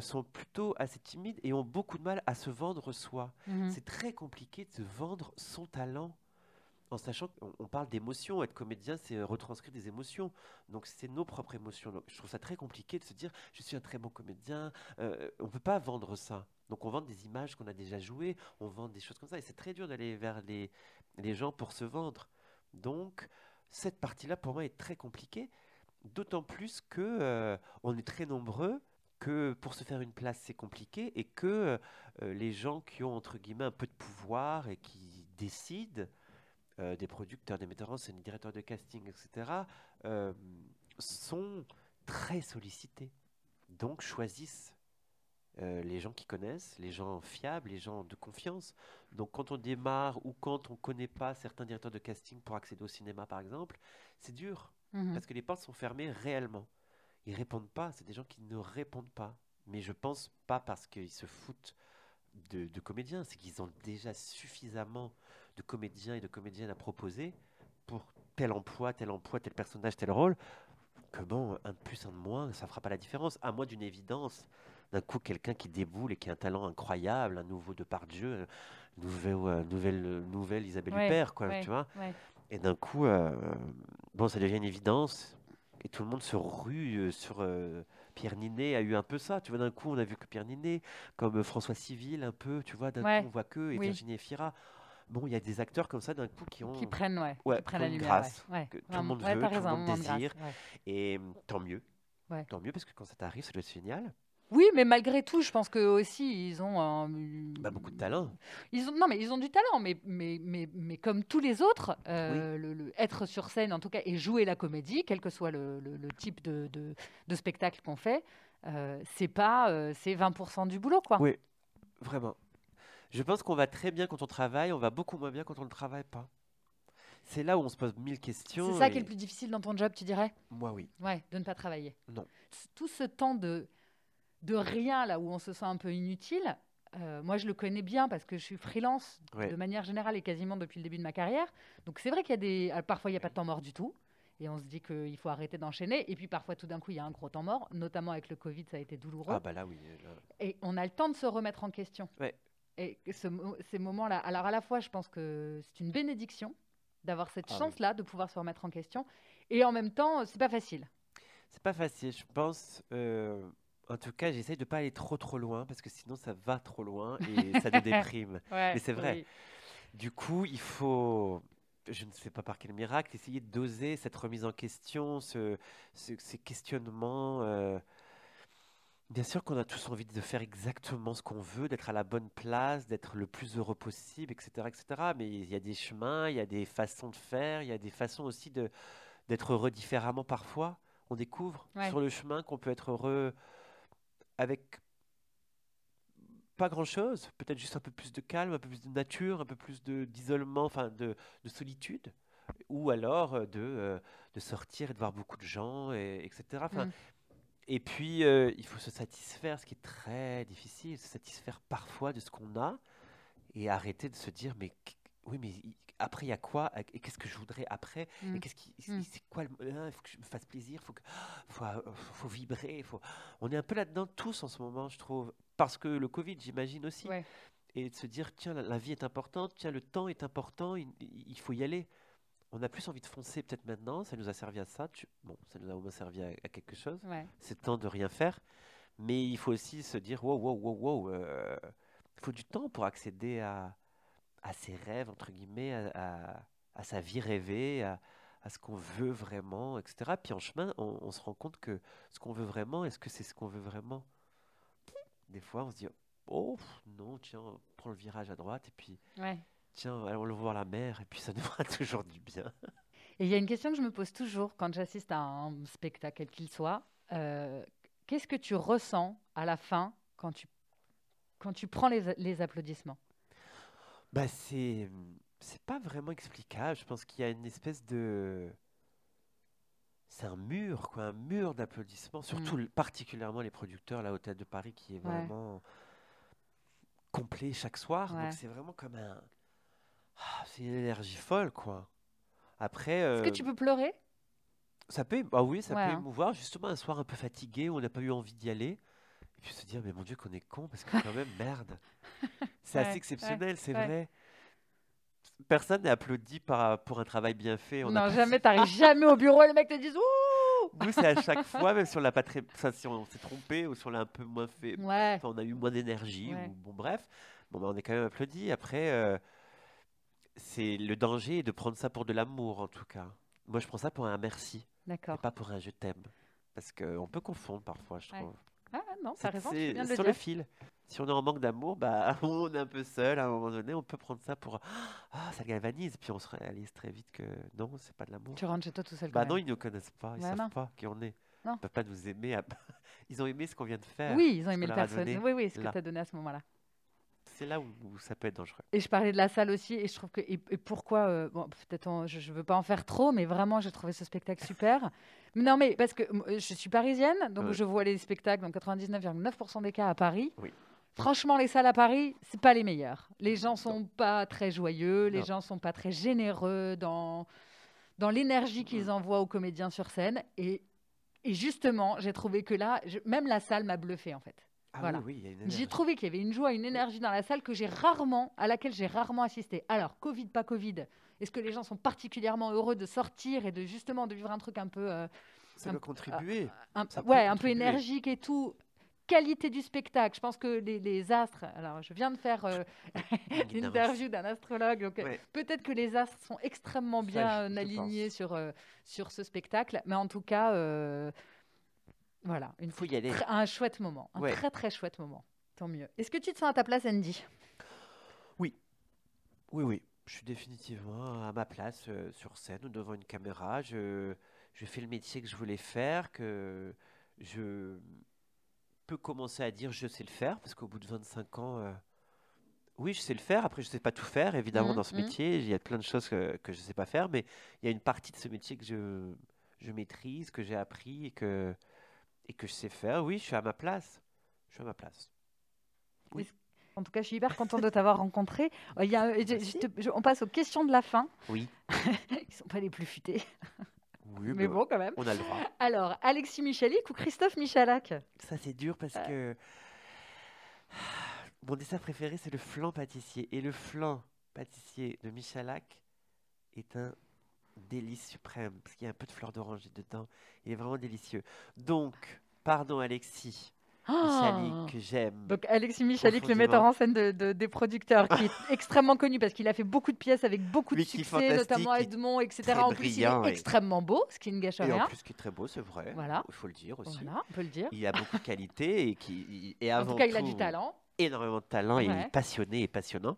sont plutôt assez timides et ont beaucoup de mal à se vendre soi.
Mhm.
C'est très compliqué de se vendre son talent. En sachant qu'on on parle d'émotions, être comédien, c'est retranscrire des émotions. Donc c'est nos propres émotions. Donc, je trouve ça très compliqué de se dire, je suis un très bon comédien. Euh, on ne peut pas vendre ça. Donc on vend des images qu'on a déjà jouées, on vend des choses comme ça. Et c'est très dur d'aller vers les, les gens pour se vendre. Donc cette partie-là, pour moi, est très compliquée. D'autant plus que euh, on est très nombreux, que pour se faire une place, c'est compliqué, et que euh, les gens qui ont, entre guillemets, un peu de pouvoir et qui décident, euh, des producteurs, des metteurs en scène, des directeurs de casting, etc., sont très sollicités. Donc choisissent euh, les gens qui connaissent, les gens fiables, les gens de confiance. Donc quand on démarre ou quand on ne connaît pas certains directeurs de casting pour accéder au cinéma, par exemple, c'est dur.
Mhm.
Parce que les portes sont fermées réellement. Ils répondent pas, c'est des gens qui ne répondent pas. Mais je pense pas parce qu'ils se foutent de, de comédiens, c'est qu'ils ont déjà suffisamment de comédiens et de comédiennes à proposer pour tel emploi, tel emploi, tel personnage, tel rôle, que bon, un de plus, un de moins, ça fera pas la différence. À moins d'une évidence, d'un coup, quelqu'un qui déboule et qui a un talent incroyable, un nouveau Depardieu, une nouvelle, euh, nouvelle, nouvelle Isabelle
Ouais,
Huppert, quoi,
ouais,
tu vois.
ouais.
Et d'un coup, euh, bon, ça devient une évidence. Et tout le monde se rue euh, sur euh, Pierre Ninet a eu un peu ça. Tu vois, d'un coup, on a vu que Pierre Ninet, comme euh, François Civil, un peu, tu vois, d'un
Ouais,
coup, on voit que, et
oui.
Virginie Efira. Bon, il y a des acteurs comme ça, d'un coup, qui ont.
Qui prennent, ouais,
Ouais,
qui prennent la lumière.
grâce,
ouais, ouais.
que tout le monde
Ouais,
veut, tout le
un
monde
grâce,
désire.
ouais.
Et tant mieux.
Ouais.
Tant mieux, parce que quand ça t'arrive, ça doit être génial.
Oui, mais malgré tout, je pense qu'eux aussi, ils ont un-
Bah, beaucoup de talent.
Ils ont, non, mais ils ont du talent, mais, mais, mais, mais comme tous les autres, euh, le, le- être sur scène, en tout cas, et jouer la comédie, quel que soit le, type de, de, de spectacle qu'on fait, euh, c'est pas, euh, c'est 20% du boulot, quoi.
Oui, vraiment. Je pense qu'on va très bien quand on travaille, on va beaucoup moins bien quand on ne travaille pas. C'est là où on se pose mille questions.
C'est ça qui est le plus difficile dans ton job, tu dirais?
Moi, oui.
Ouais, de ne pas travailler.
Non.
Tout ce temps de, de rien, là où on se sent un peu inutile, euh, moi je le connais bien parce que je suis freelance
Ouais.
de manière générale et quasiment depuis le début de ma carrière. Donc c'est vrai qu'il y a des. euh, Parfois il n'y a pas de temps mort du tout. Et on se dit qu'il faut arrêter d'enchaîner. Et puis parfois tout d'un coup il y a un gros temps mort, notamment avec le Covid, ça a été douloureux.
Ah, bah là, oui. là.
Et on a le temps de se remettre en question.
Ouais.
Et ce ces moments-là, alors à la fois, je pense que c'est une bénédiction d'avoir cette
Ah oui.
chance-là de pouvoir se remettre en question. Et en même temps, c'est pas facile.
C'est pas facile, je pense. euh, en tout cas, j'essaye de pas aller trop trop loin parce que sinon ça va trop loin et ça nous déprime.
Ouais,
c'est vrai.
oui.
Du coup, il faut, je ne sais pas par quel miracle, essayer de doser cette remise en question, ce, ce- ces questionnements. euh. Bien sûr qu'on a tous envie de faire exactement ce qu'on veut, d'être à la bonne place, d'être le plus heureux possible, etc., etc. Mais il y a des chemins, il y a des façons de faire, il y a des façons aussi de d'être heureux différemment parfois. On découvre
Ouais.
sur le chemin qu'on peut être heureux avec pas grand-chose, peut-être juste un peu plus de calme, un peu plus de nature, un peu plus d'isolement, enfin de, de solitude, ou alors euh, de, euh, de sortir et de voir beaucoup de gens, et, etc. Enfin,
Mm.
Et puis, euh, il faut se satisfaire, ce qui est très difficile, se satisfaire parfois de ce qu'on a et arrêter de se dire, mais oui, mais après, il y a quoi? Et qu'est-ce que je voudrais après?
Mm.
Et qu'est-ce qui,
Mm.
c'est quoi le- Il faut que je me fasse plaisir, faut que, faut, euh, faut vibrer. Faut... On est un peu là-dedans tous en ce moment, je trouve, parce que le Covid, j'imagine aussi,
Ouais.
et de se dire, tiens, la, la vie est importante, tiens, le temps est important, il, il faut y aller. On a plus envie de foncer peut-être maintenant, ça nous a servi à ça. tu- Bon, ça nous a au moins servi à- à quelque chose
Ouais.
c'est temps de rien faire. Mais il faut aussi se dire, wow, wow, wow, wow, euh, il faut du temps pour accéder à, à ses rêves, entre guillemets, à, à- à sa vie rêvée, à, à ce qu'on veut vraiment, etc. Puis en chemin, on, on se rend compte que ce qu'on veut vraiment, est-ce que c'est ce qu'on veut vraiment? Des fois, on se dit, oh, non, tiens, prends le virage à droite, et puis,
Ouais.
tiens, allons le voir la mer, et puis ça nous fera toujours du bien.
Et il y a une question que je me pose toujours quand j'assiste à un spectacle, quel qu'il soit. euh, Qu'est-ce que tu ressens à la fin quand tu, quand tu prends les, les applaudissements?
Bah, c'est c'est pas vraiment explicable. Je pense qu'il y a une espèce de c'est un mur quoi, un mur d'applaudissements, surtout l- particulièrement les producteurs là au Théâtre de Paris qui est
Ouais.
vraiment complet chaque soir.
Ouais.
Donc c'est vraiment comme un Ah, c'est une énergie folle quoi. Après
Est-ce que
euh,
tu peux pleurer?
ça peut ah oui, ça
Ouais,
peut
hein.
émouvoir justement un soir un peu fatigué où on n'a pas eu envie d'y aller. Et puis se dire mais mon Dieu qu'on est con parce que quand même merde. C'est
Ouais,
assez
ouais,
exceptionnel, c'est
ouais.
vrai. Personne n'est applaudi par, pour un travail bien fait. On
Non, jamais. T'arrives jamais au bureau et les mecs te disent Ouh
Nous, c'est à chaque fois, même si on l'a pas très, enfin, si on s'est trompé ou si on l'a un peu moins fait, enfin, on a eu moins d'énergie ou bon bref, bon bah, on est quand même applaudi. Après, euh, c'est le danger de prendre ça pour de l'amour en tout cas. Moi, je prends ça pour un merci et
D'accord.
pas pour un je t'aime, parce qu'on peut confondre parfois, je trouve.
Ah non,
C'est
raison,
c'est
de
sur le fil. Si on est en manque d'amour, bah, on est un peu seul à un moment donné, on peut prendre ça pour ah ça galvanise, puis on se réalise très vite que non, c'est pas de l'amour.
Tu rentres chez toi tout seul.
Bah non,
même.
ils ne connaissent pas, ils
Bah
savent
non.
pas qui on est.
Non.
Ils peuvent pas nous aimer. à- Ils ont aimé ce qu'on vient de faire.
Oui, ils ont aimé le personnage. Oui, oui, ce que tu as donné à ce moment-là.
C'est là où, où ça peut être dangereux.
Et je parlais de la salle aussi, et je trouve que. Et, et pourquoi. euh, bon, peut-être je ne veux pas en faire trop, mais vraiment, j'ai trouvé ce spectacle super. Non, mais parce que euh, je suis parisienne, donc
Ouais.
je vois les spectacles dans 99,9% des cas à Paris.
Oui.
Franchement, les salles à Paris, c'est pas les meilleures. Les gens sont pas très joyeux, les
Non.
gens sont pas très généreux dans, dans l'énergie qu'ils envoient aux comédiens sur scène. Et, et justement, j'ai trouvé que là, je- même la salle m'a bluffé en fait.
Ah
Voilà.
oui, oui,
J'ai trouvé qu'il y avait une joie, une énergie dans la salle que j'ai rarement, à laquelle j'ai rarement assisté. Alors, Covid, pas Covid, est-ce que les gens sont particulièrement heureux de sortir et de justement de vivre un truc un peu, euh,
Ça
un-
doit contribuer.
un,
Ça peut
ouais, un peu
contribuer.
énergique et tout Qualité du spectacle. Je pense que les, les astres. Alors, je viens de faire euh, l'interview d'un astrologue. donc, euh,
Ouais.
Peut-être que les astres sont extrêmement bien
je-
euh,
je
alignés sur, euh, sur ce spectacle. Mais en tout cas, euh, voilà, une
Il faut y aller.
Tr- un chouette moment, un
Ouais.
très très chouette moment. Tant mieux. Est-ce que tu te sens à ta place, Andy?
Oui, oui. Je suis définitivement à ma place euh, sur scène ou devant une caméra. Je, je fais le métier que je voulais faire, que je peux commencer à dire je sais le faire, parce qu'au bout de 25 ans, euh, oui, je sais le faire. Après, je ne sais pas tout faire, évidemment,
Mhm,
dans ce
mhm.
métier. Il y a plein de choses que, que je ne sais pas faire, mais il y a une partie de ce métier que je, je maîtrise, que j'ai appris et que, et que je sais faire. Oui, je suis à ma place. Je suis à ma place. Oui.
En tout cas, je suis hyper contente de t'avoir rencontré. Euh, il y a, je- je
Merci.
te- je- on passe aux questions de la fin.
Oui.
Ils sont pas les plus futés,
Oui,
mais
bah,
bon, quand même.
on a le droit.
Alors, Alexis Michalik ou Christophe Michalak?
Ça, c'est dur parce que mon dessert préféré, c'est le flan pâtissier. Et le flan pâtissier de Michalak est un délice suprême parce qu'il y a un peu de fleur d'oranger dedans. Il est vraiment délicieux. Donc, pardon Alexis Michalik,
Ah
que j'aime.
Donc Alexis Michalik, le metteur en scène de- de- des producteurs, qui est extrêmement connu parce qu'il a fait beaucoup de pièces avec beaucoup de succès, notamment Edmond, etc. En plus, il est
et-
extrêmement beau, ce qui ne gâche
Et
rien.
en plus, qui est très beau, c'est vrai.
Voilà.
Il faut le dire aussi.
Voilà, on peut le dire.
Il a beaucoup de qualité et qui et
En
avant
tout cas, il a du
tout,
talent.
énormément de talent et il
Ouais.
est passionné et passionnant.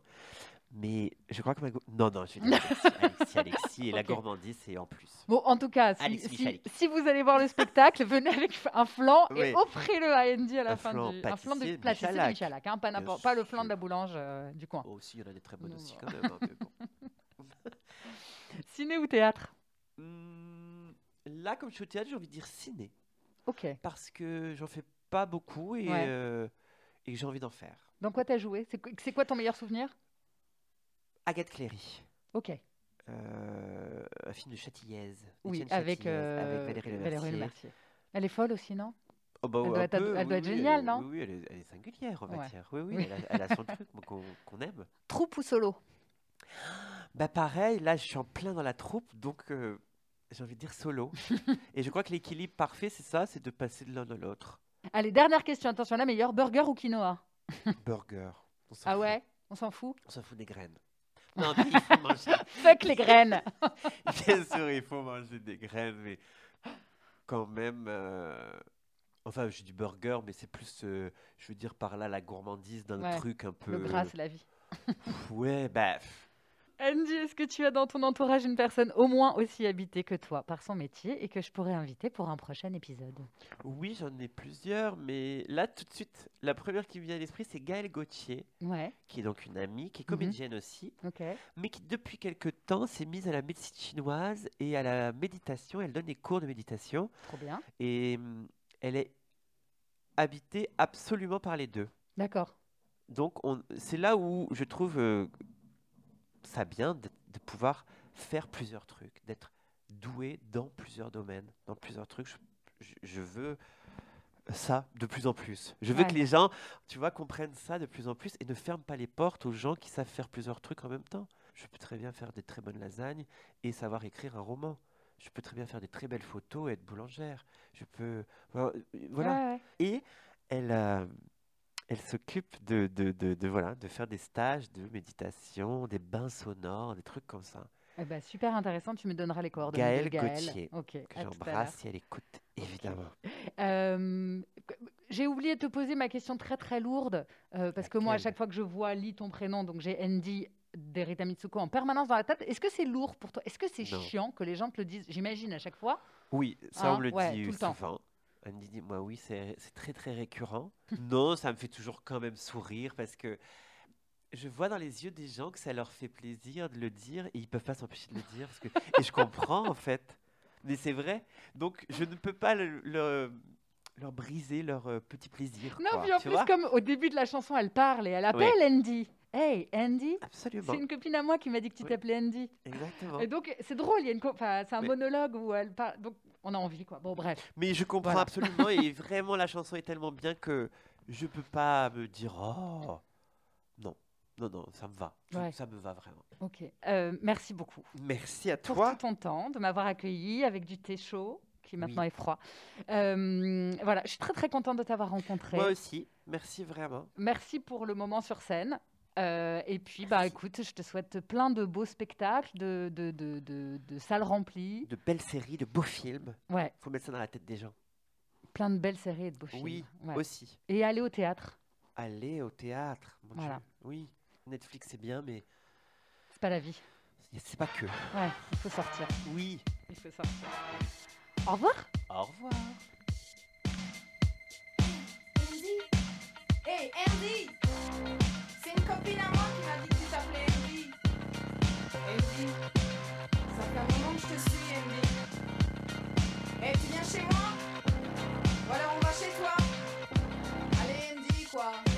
Mais je crois que ma... go- Non, non, je dire Alexis, Alexis, Alexis, et la gourmandise, c'est en plus.
Bon, en tout cas, si, vous allez voir le spectacle, venez avec un flan
Oui.
et offrez-le à Andy à la
Un
fin
flan
du un flan de
pâtissier
de
Michalak.
Hein, pas, pas le flan de la boulange euh, du coin.
Oh, aussi, il y en a des très bonnes aussi quand même. hein, bon.
Ciné ou théâtre?
Hmm, Là, comme je suis au théâtre, j'ai envie de dire ciné.
Ok.
Parce que j'en fais pas beaucoup et,
Ouais.
euh, et que j'ai envie d'en faire.
Dans quoi t'as joué? C'est quoi ton meilleur souvenir?
Agathe Cléry.
Ok.
euh, un film de Châtillaise.
Oui, avec, euh,
avec Valérie
Valérie
Lemercier.
Elle est folle aussi, non?
Oh, bah,
Elle doit être-
peu,
elle doit
oui,
être
oui,
géniale,
elle-
non?
Oui, elle est, elle est singulière en
Ouais.
matière. Oui, oui. Elle, a, elle a son truc qu'on aime.
Troupe ou solo?
Bah pareil, là je suis en plein dans la troupe, donc euh, j'ai envie de dire solo. Et je crois que l'équilibre parfait, c'est ça, c'est de passer de l'un à l'autre.
Allez, dernière question. Attention, la meilleure. Burger ou quinoa?
Burger. on
Ah
fout.
ouais? On s'en fout?
On s'en fout des graines. Non, il faut manger.
Fuck les graines
Bien sûr, il faut manger des graines, mais quand même. euh, Enfin, j'ai du burger, mais c'est plus, euh, je veux dire par là, la gourmandise d'un
Ouais,
truc un peu.
Le gras, c'est la vie.
Ouais, bah.
Andy, est-ce que tu as dans ton entourage une personne au moins aussi habitée que toi par son métier et que je pourrais inviter pour un prochain épisode?
Oui, j'en ai plusieurs, mais là, tout de suite, la première qui me vient à l'esprit, c'est Gaëlle Gauthier,
Ouais,
qui est donc une amie, qui est
Mhm.
comédienne aussi, mais qui depuis quelque temps s'est mise à la médecine chinoise et à la méditation. Elle donne des cours de méditation
Trop bien.
et hum, elle est habitée absolument par les deux.
D'accord.
Donc, on- c'est là où je trouve euh, ça bien de, de pouvoir faire plusieurs trucs, d'être doué dans plusieurs domaines, dans plusieurs trucs. Je, veux ça de plus en plus. Je veux
Ouais.
que les gens, tu vois, comprennent ça de plus en plus et ne ferment pas les portes aux gens qui savent faire plusieurs trucs en même temps. Je peux très bien faire des très bonnes lasagnes et savoir écrire un roman. Je peux très bien faire des très belles photos et être boulangère. Je peux, voilà. voilà.
Ouais, ouais.
Et elle, euh, elle s'occupe de, de, de, de, voilà, de faire des stages de méditation, des bains sonores, des trucs comme ça.
Eh ben, super intéressant. Tu me donneras les coordonnées
Gaëlle
de Gaëlle.
Gauthier,
Ok.
Que j'embrasse si elle écoute, évidemment.
Euh, j'ai oublié de te poser ma question très très lourde euh, parce que moi à chaque fois que je vois lis ton prénom donc j'ai Andy d'Erita Mitsuko en permanence dans la tête. Est-ce que c'est lourd pour toi? Est-ce que c'est chiant que les gens te le disent? J'imagine à chaque fois.
Oui, ça
Hein,
on me le
ouais,
dit souvent. Elle me dit, moi oui, c'est très très récurrent. non, ça me fait toujours quand même sourire parce que je vois dans les yeux des gens que ça leur fait plaisir de le dire et ils peuvent pas s'empêcher de le dire. Parce que, et je comprends en fait. Mais c'est vrai. Donc je ne peux pas le- le- leur briser leur euh, petit plaisir.
Non,
quoi,
puis en
tu
plus comme au début de la chanson elle parle et elle appelle Andy. Hey Andy,
Absolument.
c'est une copine à moi qui m'a dit que tu
Oui.
t'appelais Andy.
Exactement.
Et donc c'est drôle, il y a une co- enfin, c'est un monologue où elle parle. Donc on a envie quoi. Bon bref.
Mais je comprends
Voilà.
absolument et vraiment la chanson est tellement bien que je peux pas me dire oh non non non ça me va
Ouais.
ça me va vraiment.
Ok. Euh, merci beaucoup.
Merci à
pour
toi.
tout ton temps, de m'avoir accueilli avec du thé chaud, qui maintenant
Oui.
est froid. Euh, voilà, je suis très très contente de t'avoir rencontré.
Moi aussi. Merci vraiment.
Merci pour le moment sur scène. Euh, et puis, bah, écoute, je te souhaite plein de beaux spectacles, de, de, de, de- de salles remplies.
De belles séries, de beaux films.
Ouais,
Faut mettre ça dans la tête des gens.
plein de belles séries et de beaux
Oui,
films. Ouais.
aussi.
Et aller au théâtre,
Aller au théâtre. mon
Voilà.
Dieu. Oui. Netflix c'est bien mais
c'est pas la vie.
c'est pas que.
Ouais, il faut sortir.
Oui.
Il faut sortir. Au revoir.
Au revoir.
Andy. Hey, Andy! Une copine à moi qui m'a dit que tu t'appelais Emily. Emily, ça fait un moment que je te suis, Emily. Eh, hey, tu viens chez moi? Voilà, on va chez toi Allez, Andy, quoi.